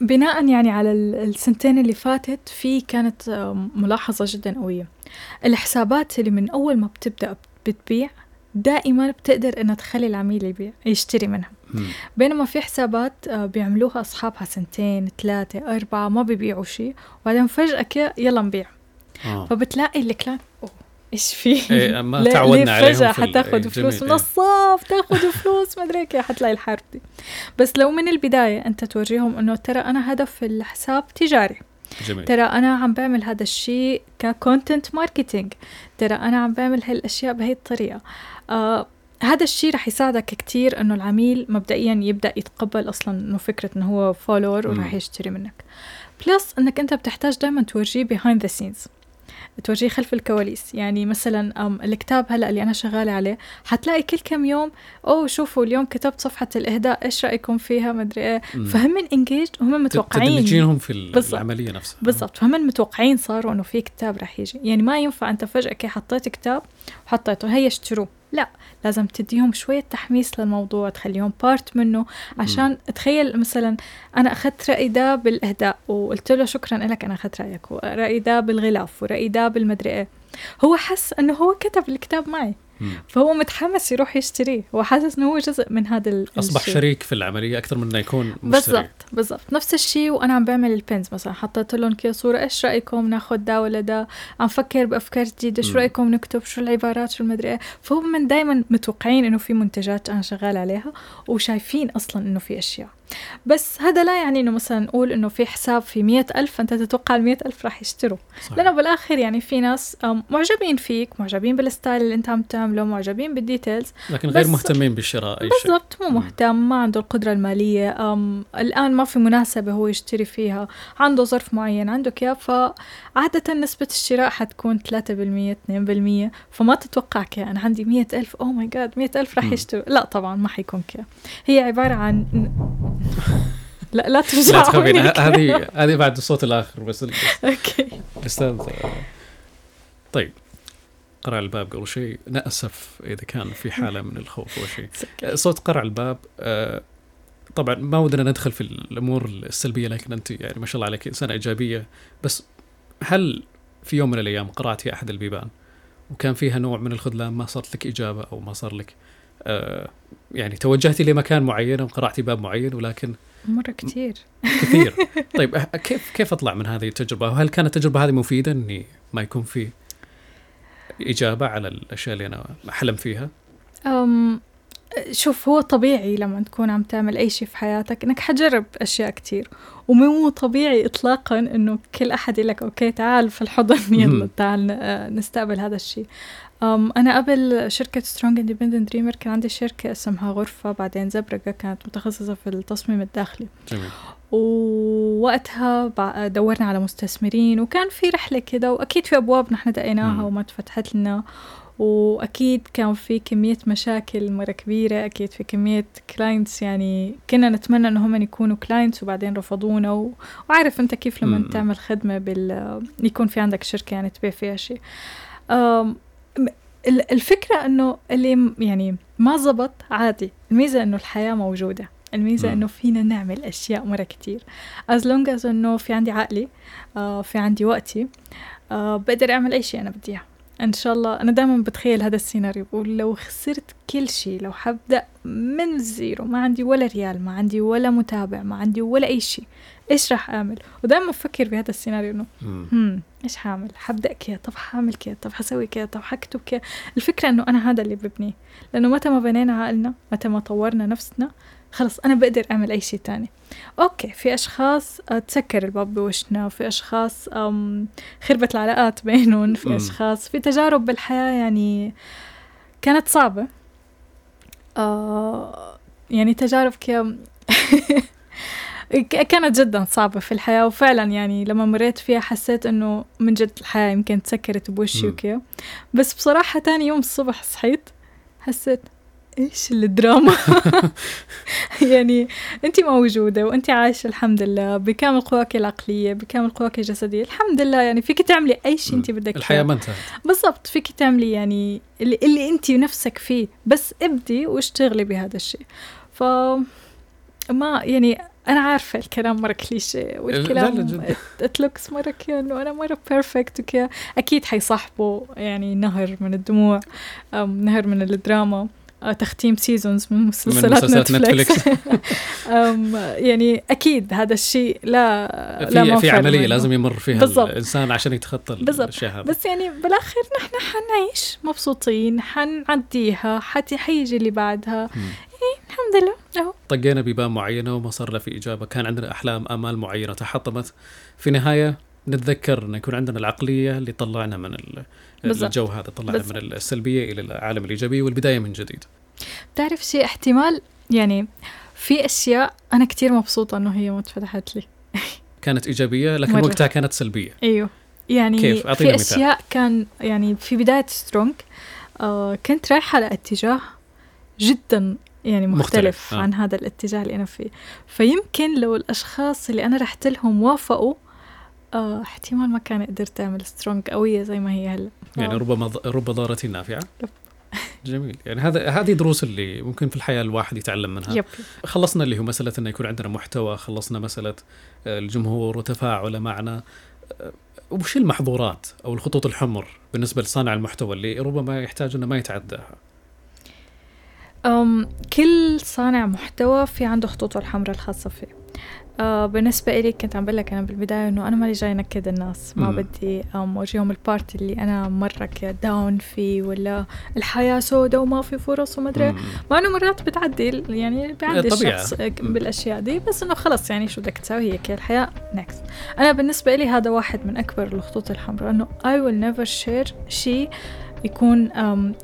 [SPEAKER 2] بناء يعني على السنتين اللي فاتت في كانت ملاحظة جدا قوية. الحسابات اللي من أول ما بتبدأ بتبيع دائما بتقدر إنها تخلي العميل يبيع يشتري منها. بينما في حسابات آه، بيعملوها أصحابها سنتين ثلاثة أربعة ما بيبيعوا شيء. وبعدين فجأة كده يلا نبيع. آه. فبتلاقي الكلاينت إيش في؟
[SPEAKER 1] إيه ما تعودنا عليهم
[SPEAKER 2] فجأة حتاخذ فلوس؟ نصاف تاخذ فلوس ما أدري هيك حتلاقي الحرب دي. بس لو من البداية أنت تورجيهم إنه ترى أنا هدف الحساب تجاري. جميل. ترى أنا عم بعمل هذا الشيء ك content marketing ترى أنا عم بعمل هالأشياء بهي الطريقة. آه هذا الشيء رح يساعدك كتير إنه العميل مبدئيا يبدأ يتقبل أصلا إنه فكرة إنه هو follower وراح يشتري منك. plus إنك أنت بتحتاج دائما تورجيه behind the scenes. تورجيه خلف الكواليس. يعني مثلا الكتاب هلأ اللي أنا شغالة عليه حتلاقي كل كم يوم أوه شوفوا اليوم كتبت صفحة الإهداء إيش رأيكم فيها؟ ما أدري إيه. فهم انجيج هم متوقعين.
[SPEAKER 1] تدمجينهم في العملية نفسها.
[SPEAKER 2] بالضبط. فهم متوقعين صاروا إنه في كتاب رح يجي. يعني ما ينفع أنت فجأة كي حطيت كتاب وحطيته هيا اشتروه. لا لازم تديهم شوية تحميس للموضوع تخليهم part منه. عشان م. تخيل مثلا أنا أخذت رأي ده بالإهداء وقلت له شكرا لك أنا أخذت رأيك. ورأي ده بالغلاف ورأي ده بالمدري إيه. هو حس أنه هو كتب الكتاب معي. فهو متحمس يروح يشتريه هو حاسس إنه هو جزء من هذا
[SPEAKER 1] أصبح الشيء. شريك في العملية أكثر من إنه يكون
[SPEAKER 2] بالضبط بالضبط. نفس الشيء وأنا عم بعمل البنز مثلا. حطيت لهم كذا صورة. إيش رأيكم؟ ناخذ ده ولا ده؟ عم فكر بأفكار جديدة. شو رأيكم نكتب؟ شو العبارات؟ شو المدري إيه؟ فهم من دائما متوقعين إنه في منتجات أنا شغال عليها وشايفين أصلا إنه في أشياء. بس هذا لا يعني إنه مثلا نقول إنه في حساب في مية ألف أنت تتوقع المية ألف راح يشتروا. صحيح. لأنه بالآخر يعني في ناس معجبين فيك معجبين بال style اللي أنت عم تعمله معجبين بال details
[SPEAKER 1] لكن غير مهتمين بالشراء
[SPEAKER 2] أي شيء. بالضبط مو مهتم ما عنده القدرة المالية أم الآن ما في مناسبة هو يشتري فيها عنده ظرف معين عنده كيف فعادة نسبة الشراء حتكون 3% 2% فما تتوقع كي أنا عندي مية ألف oh my God مية ألف راح يشتروا. لا طبعا ما حيكون كي هي عبارة عن لا لا تفزع
[SPEAKER 1] هذه هذه بعد الصوت الآخر بس أوكي. الاستاذ طيب قرع الباب قبل شيء. نأسف إذا كان في حالة من الخوف أو شيء. صوت قرع الباب آه، طبعا ما ودنا ندخل في الأمور السلبية لكن أنت يعني ما شاء الله عليك إنسانة إيجابية. بس هل في يوم من الأيام قرأتي أحد البيبان؟ وكان فيها نوع من الخذلان ما صارت لك إجابة أو ما صار لك آه، يعني توجهتي لمكان معين وقرأتي باب معين ولكن
[SPEAKER 2] مرة كثير
[SPEAKER 1] كثير. طيب كيف كيف أطلع من هذه التجربة؟ وهل كانت التجربة هذه مفيدة إني ما يكون في إجابة على الأشياء اللي أنا أحلم فيها؟
[SPEAKER 2] أم شوف هو طبيعي لما تكون عم تعمل أي شيء في حياتك إنك حتجرب أشياء كتير. ومو طبيعي إطلاقا إنه كل أحد يقول لك okay تعال في الحضن يلا تعال نستقبل هذا الشيء. أم أنا قبل شركة Strong Independent Dreamer كان عندي شركة اسمها غرفة بعدين زبرقة كانت متخصصة في التصميم الداخلي. جميل. ووقتها دورنا على مستثمرين وكان في رحلة كده وأكيد في أبواب نحن دقيناها وما تفتحت لنا. وأكيد كان في كمية مشاكل مرة كبيرة أكيد في كمية clients يعني كنا نتمنى إن هم يكونوا clients وبعدين رفضونا. و... وعارف أنت كيف لما تعمل خدمة بال يكون في عندك شركة يعني تبيع فيها شيء. الفكرة إنه اللي يعني ما زبط عادي. الميزة إنه الحياة موجودة. الميزة إنه فينا نعمل أشياء مرة كتير. As long as إنه في عندي عقلي آه في عندي وقتي آه بقدر أعمل أي شيء أنا بدي إياه. إن شاء الله أنا دائما بتخيل هذا السيناريو. بقول لو خسرت كل شيء لو حبدأ من الزيرو ما عندي ولا ريال ما عندي ولا متابع ما عندي ولا أي شيء إيش راح أعمل؟ ودائما بفكر بهذا السيناريو إنه هم إيش حاعمل حبدأ كذا طب حاعمل كذا طب حسوي كذا طب حكتب كذا. الفكرة إنه أنا هذا اللي ببنيه. لأنه متى ما بنينا عقلنا متى ما طورنا نفسنا خلص أنا بقدر أعمل أي شيء تاني. okay في أشخاص آه، تسكر الباب بوشنا في أشخاص خربت العلاقات بينهم في أشخاص في تجارب بالحياة يعني كانت صعبة. آه يعني تجارب كم كانت جدا صعبة في الحياة وفعلا يعني لما مريت فيها حسيت إنه من جد الحياة يمكن تسكرت بوشي وكذا بس بصراحة تاني يوم الصبح صحيت حسيت إيش الدراما؟ يعني انت موجودة وانت عايشة الحمد لله بكامل قواك العقلية بكامل قواك الجسدية؟ الحمد لله يعني فيك تعملي أي شيء انت بدك
[SPEAKER 1] الحياة ما انتهت.
[SPEAKER 2] بالضبط فيك تعملي يعني اللي, اللي انت نفسك فيه بس ابدي واشتغلي بهذا الشيء. ف ما يعني أنا عارفة الكلام مرة كليشيه والكلام
[SPEAKER 1] لا،.
[SPEAKER 2] it looks مرة انه أنا مرة perfect وكده أكيد حيصاحبوا يعني نهر من الدموع نهر من الدراما آه، تختيم seasons من مسلسلات,
[SPEAKER 1] مسلسلات
[SPEAKER 2] نتفليكس, يعني أكيد هذا الشيء لا لا
[SPEAKER 1] في في
[SPEAKER 2] مفر
[SPEAKER 1] عملية
[SPEAKER 2] منه.
[SPEAKER 1] لازم يمر فيها
[SPEAKER 2] بالضبط.
[SPEAKER 1] الإنسان عشان يتخطى. الأشياء هذه
[SPEAKER 2] بس يعني بالآخر نحن حنعيش مبسوطين حنعديها حتي حيجي اللي بعدها
[SPEAKER 1] مم.
[SPEAKER 2] الحمد لله أهو
[SPEAKER 1] طقينا بيبان معينة وما صار له في إجابة كان عندنا أحلام آمال معينة تحطمت في النهايه نتذكر ان يكون عندنا العقلية اللي طلعنا من. الجو هذا طلعنا
[SPEAKER 2] بالضبط.
[SPEAKER 1] من السلبية إلى العالم الإيجابي والبداية من جديد
[SPEAKER 2] بتعرف شيء احتمال يعني في أشياء أنا كتير مبسوطة إنه هي ما اتفتحت لي
[SPEAKER 1] كانت إيجابية لكن
[SPEAKER 2] مرة.
[SPEAKER 1] وقتها كانت سلبية
[SPEAKER 2] أيوه يعني
[SPEAKER 1] كيف؟ أعطينا
[SPEAKER 2] في
[SPEAKER 1] مثال.
[SPEAKER 2] أشياء كان يعني في بداية سترونج آه كنت رايحة لاتجاه جدا يعني
[SPEAKER 1] مختلف،
[SPEAKER 2] مختلف.
[SPEAKER 1] آه.
[SPEAKER 2] عن هذا الاتجاه اللي أنا فيه. فيمكن لو الأشخاص اللي أنا رحت لهم وافقوا آه احتمال ما كان قدرت أعمل سترونج قوية زي ما هي هلأ.
[SPEAKER 1] يعني
[SPEAKER 2] آه.
[SPEAKER 1] ربما رب ضاره نافعه
[SPEAKER 2] يب.
[SPEAKER 1] جميل. يعني هذا هذه دروس اللي ممكن في الحياة الواحد يتعلم منها.
[SPEAKER 2] يب.
[SPEAKER 1] خلصنا اللي هو مسألة أنه يكون عندنا محتوى خلصنا مسألة آه، الجمهور وتفاعله معنا. آه، وش المحظورات أو الخطوط الحمر بالنسبة لصانع المحتوى اللي ربما يحتاج أنه ما يتعداها؟
[SPEAKER 2] أم كل صانع محتوى في عنده خطوطه الحمراء الخاصة فيه آه بالنسبة إلي كنت عم بقول لك أنا بالبداية إنه أنا مالي جاي نكد الناس ما
[SPEAKER 1] مم.
[SPEAKER 2] بدي أم أورجيهم ال part اللي أنا مرة down فيه ولا الحياة سودة وما في فرص وما أدري إيه. مع إنه مرات بتعدي يعني بيعدي
[SPEAKER 1] طبيعة.
[SPEAKER 2] الشخص بالأشياء دي بس إنه خلص يعني شو بدك تسوي هي الحياة next أنا بالنسبة لي هذا واحد من أكبر الخطوط الحمراء إنه I will never share شيء يكون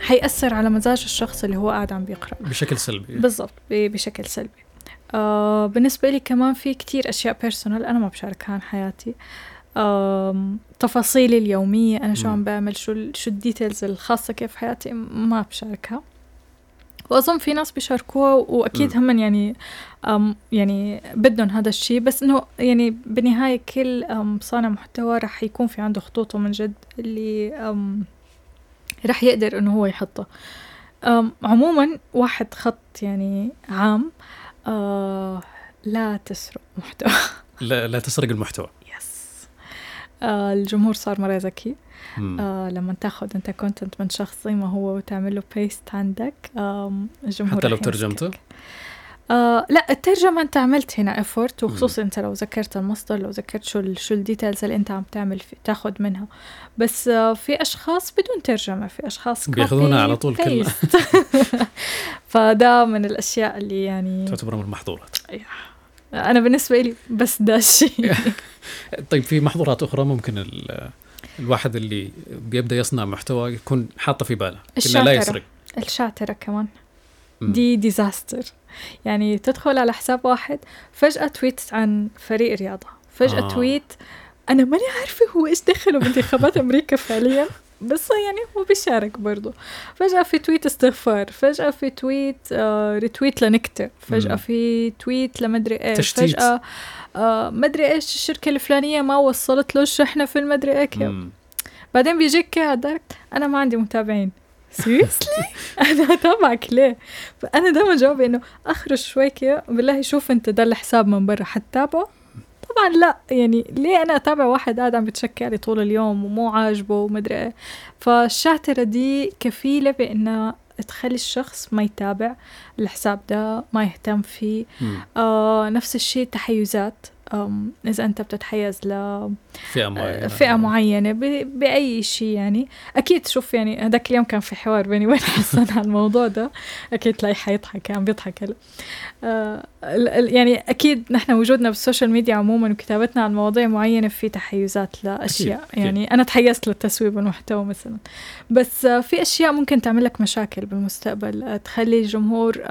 [SPEAKER 2] حيأثر على مزاج الشخص اللي هو قاعد عم بيقرأ.
[SPEAKER 1] بشكل سلبي.
[SPEAKER 2] بالضبط بشكل سلبي. آه بالنسبة لي كمان في كتير أشياء personal أنا ما بشاركها عن حياتي. آم، تفاصيلي اليومية أنا شو. عم بعمل شو شو ال details الخاصة كيف حياتي ما بشاركها. وأظن في ناس بيشاركوها وأكيد هم يعني يعني بدهم هذا الشيء. بس إنه يعني بالنهاية كل صانع محتوى رح يكون في عنده خطوطه من جد اللي رح يقدر إنه هو يحطها أم عموما واحد خط يعني عام آه لا تسرق محتوى.
[SPEAKER 1] لا, لا تسرق المحتوى.
[SPEAKER 2] يس آه الجمهور صار مرة ذكي. آه لما تاخذ أنت content من شخص زي ما هو وتعمل له paste عندك آم الجمهور
[SPEAKER 1] حتى لو. ترجمته؟
[SPEAKER 2] آه لا الترجمة أنت عملت هنا effort وخصوصا أنت لو ذكرت المصدر لو ذكرت شو شو ال details اللي أنت عم تعمل في تاخذ منها. بس آه في أشخاص بدون ترجمة في أشخاص
[SPEAKER 1] بياخذونها على طول كلمة.
[SPEAKER 2] فده من الأشياء اللي يعني
[SPEAKER 1] تعتبر من المحظورات.
[SPEAKER 2] أنا بالنسبة لي بس ده الشيء.
[SPEAKER 1] طيب في محظورات أخرى ممكن ال- الواحد اللي بيبدأ يصنع محتوى يكون حاطه في باله إنه لا. يسرق.
[SPEAKER 2] الشاترة كمان. دي disaster يعني تدخل على حساب واحد فجأة tweet عن فريق رياضة فجأة
[SPEAKER 1] آه.
[SPEAKER 2] tweet أنا ماني عارفة هو إيش دخله بانتخابات أمريكا فعليا بس يعني هو بيشارك برضه فجأة في tweet استغفار فجأة في tweet آه retweet لنكتة فجأة
[SPEAKER 1] مم.
[SPEAKER 2] في tweet لمدري إيش
[SPEAKER 1] تشتيت.
[SPEAKER 2] فجأة آه مدري إيش الشركة الفلانية ما وصلت له الشحنة في المدري
[SPEAKER 1] إيه.
[SPEAKER 2] بعدين بيجيك ال direct أنا ما عندي متابعين seriously أنا اتابعك ليه فانا دائما جوابي إنه أخرج شوي كده بالله شوف أنت ده الحساب من برا حتتابعه؟ طبعا لا يعني ليه أنا أتابع واحد قاعد عم بتشكي علي طول اليوم ومو عاجبه ومدري إيه؟ فالشاترة دي كفيلة بانها تخلي الشخص ما يتابع الحساب ده ما يهتم فيه. آه نفس الشيء تحيزات. إذا أنت بتتحيز ل
[SPEAKER 1] فئة معينة.
[SPEAKER 2] فئة معينة بأي شيء يعني. أكيد شوف يعني هذاك اليوم كان في حوار بيني وبين حسن على الموضوع ده. أكيد تلاقي حيضحك عم بيضحك. هلا آه يعني أكيد نحن وجودنا بالسوشيال ميديا عموما وكتابتنا عن مواضيع معينة في تحيزات لأشياء
[SPEAKER 1] أكيد.
[SPEAKER 2] يعني أنا تحيزت للتسويب المحتوى مثلا. بس آه في أشياء ممكن تعمل لك مشاكل بالمستقبل. آه تخلي الجمهور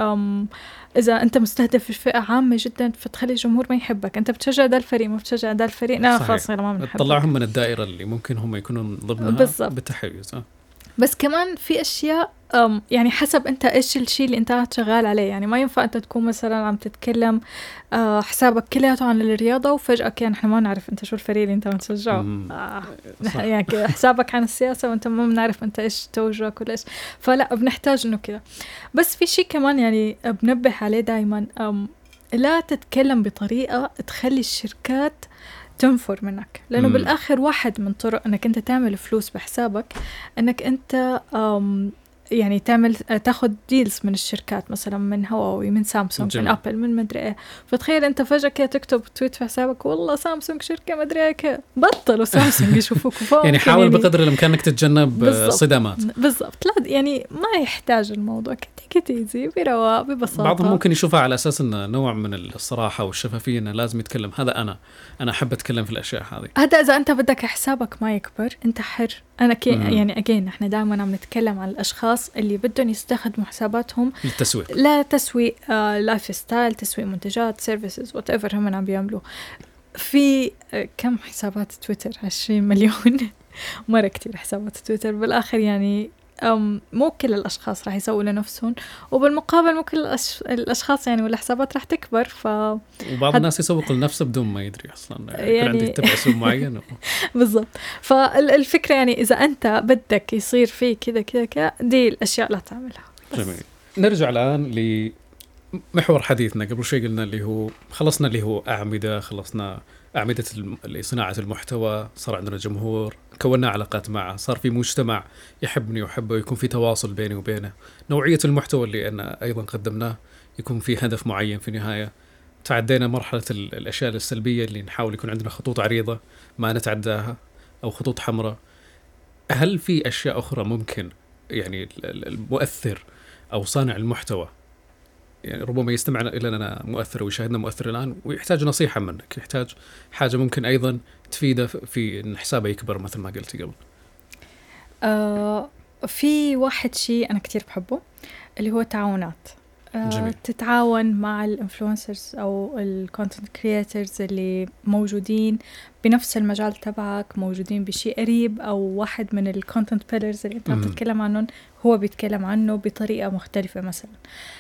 [SPEAKER 2] أم إذا أنت مستهدف فئة عامة جدا فتخلي الجمهور ما يحبك أنت بتشجع ده الفريق ما بتشجع ده الفريق لا. خلاص يلا ما بنحبك
[SPEAKER 1] تطلعهم من الدائرة اللي ممكن هم يكونون ضمنها
[SPEAKER 2] بالضبط.
[SPEAKER 1] بالتحيز آه.
[SPEAKER 2] بس كمان في أشياء أم يعني حسب أنت إيش الشيء اللي أنت شغال عليه. يعني ما ينفع أنت تكون مثلا عم تتكلم آه حسابك كلياته عن الرياضة وفجأة كان نحن ما نعرف أنت شو الفريق اللي أنت بتشجعه. آه يعني حسابك عن السياسة وأنت ما بنعرف أنت إيش توجهك ولا إيش فلا بنحتاج إنه كذا بس في شيء كمان يعني بنبه عليه دائما لا تتكلم بطريقة تخلي الشركات تنفر منك لأنه
[SPEAKER 1] مم.
[SPEAKER 2] بالآخر واحد من طرق أنك أنت تعمل فلوس بحسابك أنك أنت يعني تعمل تاخذ deals من الشركات مثلا من هواوي من سامسونج
[SPEAKER 1] جميل.
[SPEAKER 2] من ابل من مدري إيه. فتخيل أنت فجأة كده تكتب tweet في حسابك والله سامسونج شركة مدري إيه كده. بطلوا سامسونج يشوفوك فوق
[SPEAKER 1] يعني حاول بقدر الإمكان إنك تتجنب
[SPEAKER 2] بالضبط.
[SPEAKER 1] صدامات.
[SPEAKER 2] بالضبط. لا يعني ما يحتاج الموضوع. كده take it easy برواق ببساطة.
[SPEAKER 1] بعضهم ممكن يشوفها على أساس إنه نوع من الصراحة والشفافية إنه لازم يتكلم. هذا أنا. أنا أحب أتكلم في الأشياء هذه.
[SPEAKER 2] هذا إذا أنت بدك حسابك ما يكبر أنت حر. أنا كي. يعني again إحنا دائما عم نتكلم عن الأشخاص اللي بدهم يستخدموا حساباتهم
[SPEAKER 1] للتسويق.
[SPEAKER 2] لا تسويق آه lifestyle تسويق منتجات services whatever هم عم بيعملوا. في آه كم حسابات تويتر؟ 20 مليون. مرة كتير حسابات تويتر. بالآخر يعني مو كل الأشخاص راح يسووا لنفسهم وبالمقابل مو كل الأش... الأشخاص يعني والحسابات راح تكبر ف
[SPEAKER 1] وبعض الناس يسوق لنفسه بدون ما يدري أصلا يعني يكون
[SPEAKER 2] يعني-
[SPEAKER 1] عندي يتبع معين و...
[SPEAKER 2] بالضبط. فالفكرة يعني إذا أنت بدك يصير في كذا كذا كذا دي الأشياء لا تعملها. بس.
[SPEAKER 1] جميل. نرجع الآن لمحور حديثنا قبل شوي قلنا اللي هو خلصنا اللي هو أعمدة خلصنا أعمدة لصناعة المحتوى صار عندنا جمهور كونا علاقات معه صار في مجتمع يحبني ويحبه يكون في تواصل بيني وبينه. نوعية المحتوى اللي أنا أيضا قدمناه يكون في هدف معين في النهاية. تعدينا مرحلة ال- الأشياء السلبية اللي نحاول يكون عندنا خطوط عريضة ما نتعداها أو خطوط حمراء. هل في أشياء أخرى ممكن يعني ال- ال- المؤثر أو صانع المحتوى يعني ربما يستمع لنا مؤثر ويشاهدنا مؤثر الآن ويحتاج نصيحة منك يحتاج حاجة ممكن أيضا تفيده في إن حسابه يكبر مثل ما قلتي قبل
[SPEAKER 2] آه في واحد شيء أنا كتير بحبه اللي هو تعاونات آه
[SPEAKER 1] جميل.
[SPEAKER 2] تتعاون مع ال influencers أو ال content creators اللي موجودين بنفس المجال تبعك موجودين بشيء قريب أو واحد من ال content pillars اللي أنت عم. تتكلم عنهم هو بيتكلم عنه بطريقة مختلفة مثلا آه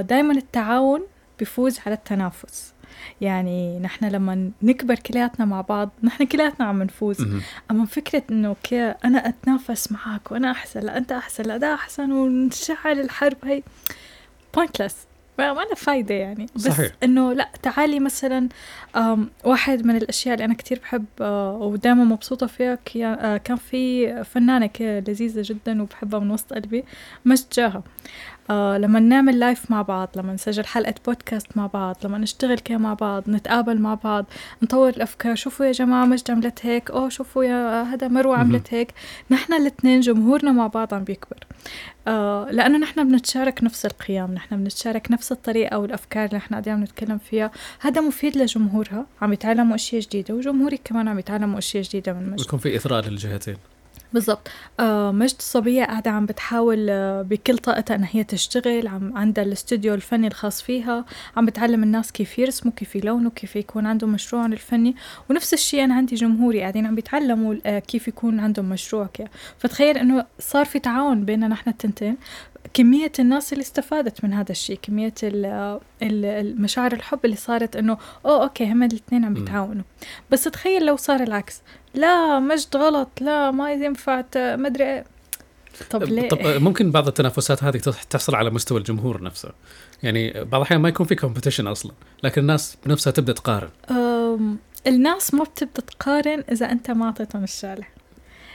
[SPEAKER 2] دائما التعاون بيفوز على التنافس. يعني نحن لما نكبر كلياتنا مع بعض نحن كلياتنا عم نفوز. أما فكرة إنه أنا أتنافس معك وأنا أحسن لا أنت أحسن لا ده أحسن ونشعل الحرب هي بوينتلس ما لها فايدة يعني. بس
[SPEAKER 1] صحيح.
[SPEAKER 2] إنه لا تعالي مثلا واحد من الأشياء اللي أنا كتير بحب آه، ودائما مبسوطة فيها آه، كان في فنانة لذيذة جدا وبحبها من وسط قلبي مجد جاها. آه لما نعمل لايف مع بعض لما نسجل حلقة بودكاست مع بعض لما نشتغل كده مع بعض نتقابل مع بعض نطور الأفكار شوفوا يا جماعة مجد عملت هيك أوه شوفوا يا هذا مروة. عملت هيك. نحن الاثنين جمهورنا مع بعض عم بيكبر. آه لأنه نحن بنتشارك نفس القيم نحن بنتشارك نفس الطريقة والأفكار اللي نحن قاعدين عم نتكلم فيها. هذا مفيد لجمهورها عم يتعلموا أشياء جديدة وجمهوري كمان عم يتعلموا أشياء جديدة من مجد
[SPEAKER 1] بيكون في إثراء للجهتين.
[SPEAKER 2] بالضبط. آه مجد صبية قاعدة عم بتحاول آه بكل طاقتها إن هي تشتغل عم عندها الاستوديو الفني الخاص فيها عم بتعلم الناس كيف يرسموا كيف يلونوا كيف يكون عندهم مشروعهم الفني ونفس الشيء أنا عندي جمهوري قاعدين عم بيتعلموا آه كيف يكون عندهم مشروع كده فتخيل إنه صار في تعاون بيننا نحن التنتين. كمية الناس اللي استفادت من هذا الشيء كمية ال- آه، ال- المشاعر الحب اللي صارت إنه أوه okay هم الاثنين عم. بيتعاونوا. بس تخيل لو صار العكس. لا مجد غلط لا ما ينفع ما أدري إيه. طب ليه؟
[SPEAKER 1] طب ممكن بعض التنافسات هذه تح- تحصل على مستوى الجمهور نفسه يعني بعض الأحيان ما يكون في competition أصلا لكن الناس بنفسها تبدأ تقارن
[SPEAKER 2] الناس ما بتبدأ تقارن إذا أنت ما أعطيتهم الشغلة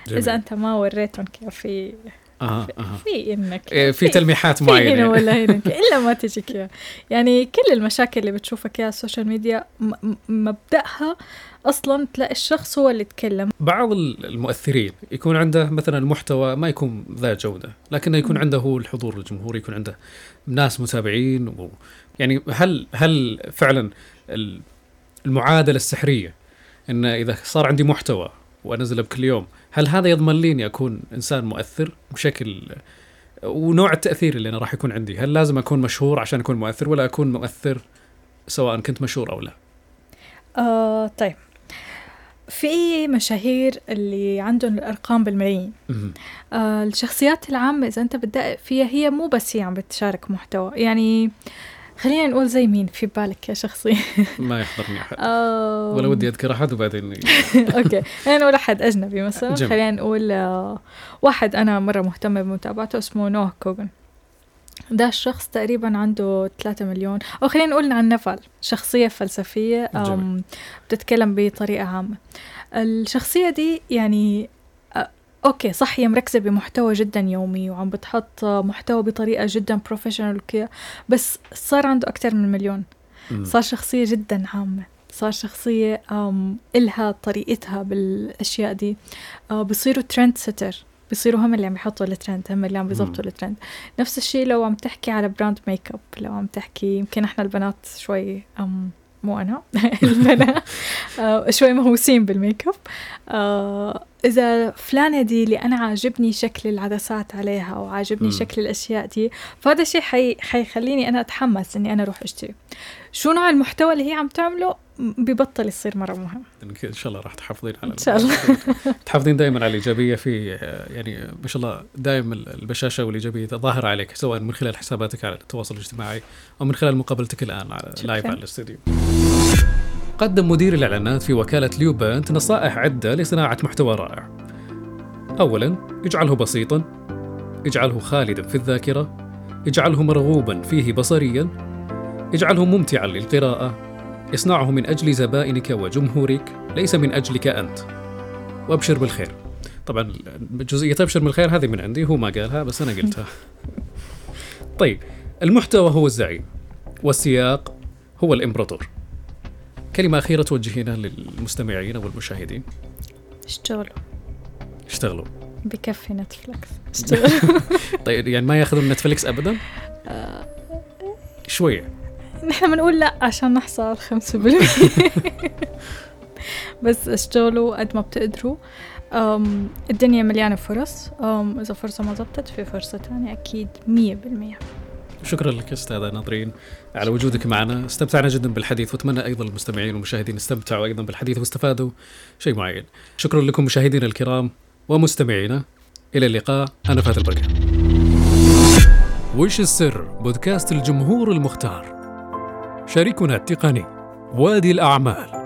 [SPEAKER 1] جميل.
[SPEAKER 2] اذا أنت ما وريتهم كيف في
[SPEAKER 1] أها أها
[SPEAKER 2] في انك
[SPEAKER 1] إيه، في تلميحات
[SPEAKER 2] في هنا
[SPEAKER 1] معينة
[SPEAKER 2] ولا هنا إلا ما تجيك إياها. يعني كل المشاكل اللي بتشوفها كده على السوشيال ميديا مبدأها أصلا تلاقي الشخص هو اللي يتكلم
[SPEAKER 1] بعض المؤثرين يكون عنده مثلا محتوى ما يكون ذا جودة لكنه يكون. عنده هو الحضور الجمهوري يكون عنده ناس متابعين و يعني هل هل فعلا ال- المعادلة السحرية إن إذا صار عندي محتوى وانزله بكل يوم. هل هذا يضمن لي إني أكون إنسان مؤثر بشكل ونوع التأثير اللي أنا راح يكون عندي؟ هل لازم أكون مشهور عشان أكون مؤثر ولا أكون مؤثر سواء كنت مشهور أو لا؟
[SPEAKER 2] آه طيب. في مشاهير اللي عندهم الأرقام بالملايين. آه الشخصيات العامة إذا أنت بتدقق فيها هي مو بس هي عم بتشارك محتوى. يعني خلينا نقول زي مين في بالك يا شخصية
[SPEAKER 1] ما يحضرني أحد.
[SPEAKER 2] آه
[SPEAKER 1] ولا ودي أذكر أحد وبعدين
[SPEAKER 2] أوكي. خلينا نقول أحد أجنبي مثلا. خلينا نقول آه واحد أنا مرة مهتمة بمتابعته اسمه نوه كوغن. ده الشخص تقريبا عنده 3 مليون. أو خلينا نقول عن نفال شخصية
[SPEAKER 1] فلسفية.
[SPEAKER 2] بتتكلم بطريقة عامة. الشخصية دي يعني okay صح هي مركزة بمحتوى جدا يومي وعم بتحط محتوى بطريقة جدا professional وكذا بس صار عنده أكثر من مليون. صار شخصية جدا عامة. صار شخصية إلها طريقتها بالأشياء دي. بصيروا trendsetter بيصيروا هم اللي عم يحطوا الترند هم اللي عم بيظبطوا الترند نفس الشيء لو عم تحكي على brand makeup لو عم تحكي يمكن إحنا البنات شوي أم مو أنا البنات. شوي مهووسين بالميك اب آه إذا فلانة دي اللي أنا عاجبني شكل العدسات عليها أو عاجبني م. شكل الأشياء دي فهذا الشيء حي... حيخليني أنا أتحمس إني أنا أروح أشتري. شو نوع المحتوى اللي هي عم تعمله؟ ببطل يصير مرة مهم.
[SPEAKER 1] إن شاء الله راح تحافظين على
[SPEAKER 2] إن شاء الله.
[SPEAKER 1] تحافظين دائما على الإيجابية في يعني ما شاء الله دائما البشاشة والإيجابية ظاهرة عليك سواء من خلال حساباتك على التواصل الاجتماعي أو من خلال مقابلتك الآن على لايف على الاستديو قدم مدير الإعلانات في وكالة ليوبانت نصائح عدة لصناعة محتوى رائع. أولاً، اجعله بسيطاً، اجعله خالداً في الذاكرة، اجعله مرغوباً فيه بصرياً، اجعله ممتعاً للقراءة، اصنعه من أجل زبائنك وجمهورك ليس من أجلك أنت. وأبشر بالخير. طبعا جزئية أبشر بالخير هذه من عندي هو ما قالها بس أنا قلتها. طيب المحتوى هو الزعيم والسياق هو الإمبراطور. كلمة أخيرة توجهينها للمستمعين والمشاهدين.
[SPEAKER 2] اشتغلوا.
[SPEAKER 1] اشتغلوا.
[SPEAKER 2] بكفي نتفلكس. اشتغلوا.
[SPEAKER 1] طيب يعني ما ياخذون نتفلكس أبدا؟
[SPEAKER 2] آه.
[SPEAKER 1] شوية.
[SPEAKER 2] نحن بنقول لا عشان نحصل 5% بس اشتغلوا قد ما بتقدروا. أم الدنيا مليانة فرص. أم إذا فرصة ما زبطت في فرصة تانية أكيد مية بالمية.
[SPEAKER 1] شكرا لك أستاذة ناظرين على وجودك معنا. استمتعنا جدا بالحديث وأتمنى أيضا المستمعين والمشاهدين استمتعوا أيضا بالحديث واستفادوا شيء معين. شكرا لكم مشاهدينا الكرام ومستمعينا. إلى اللقاء. أنا فهد البركان وش السر؟ بودكاست الجمهور المختار. شريكنا التقني وادي الأعمال.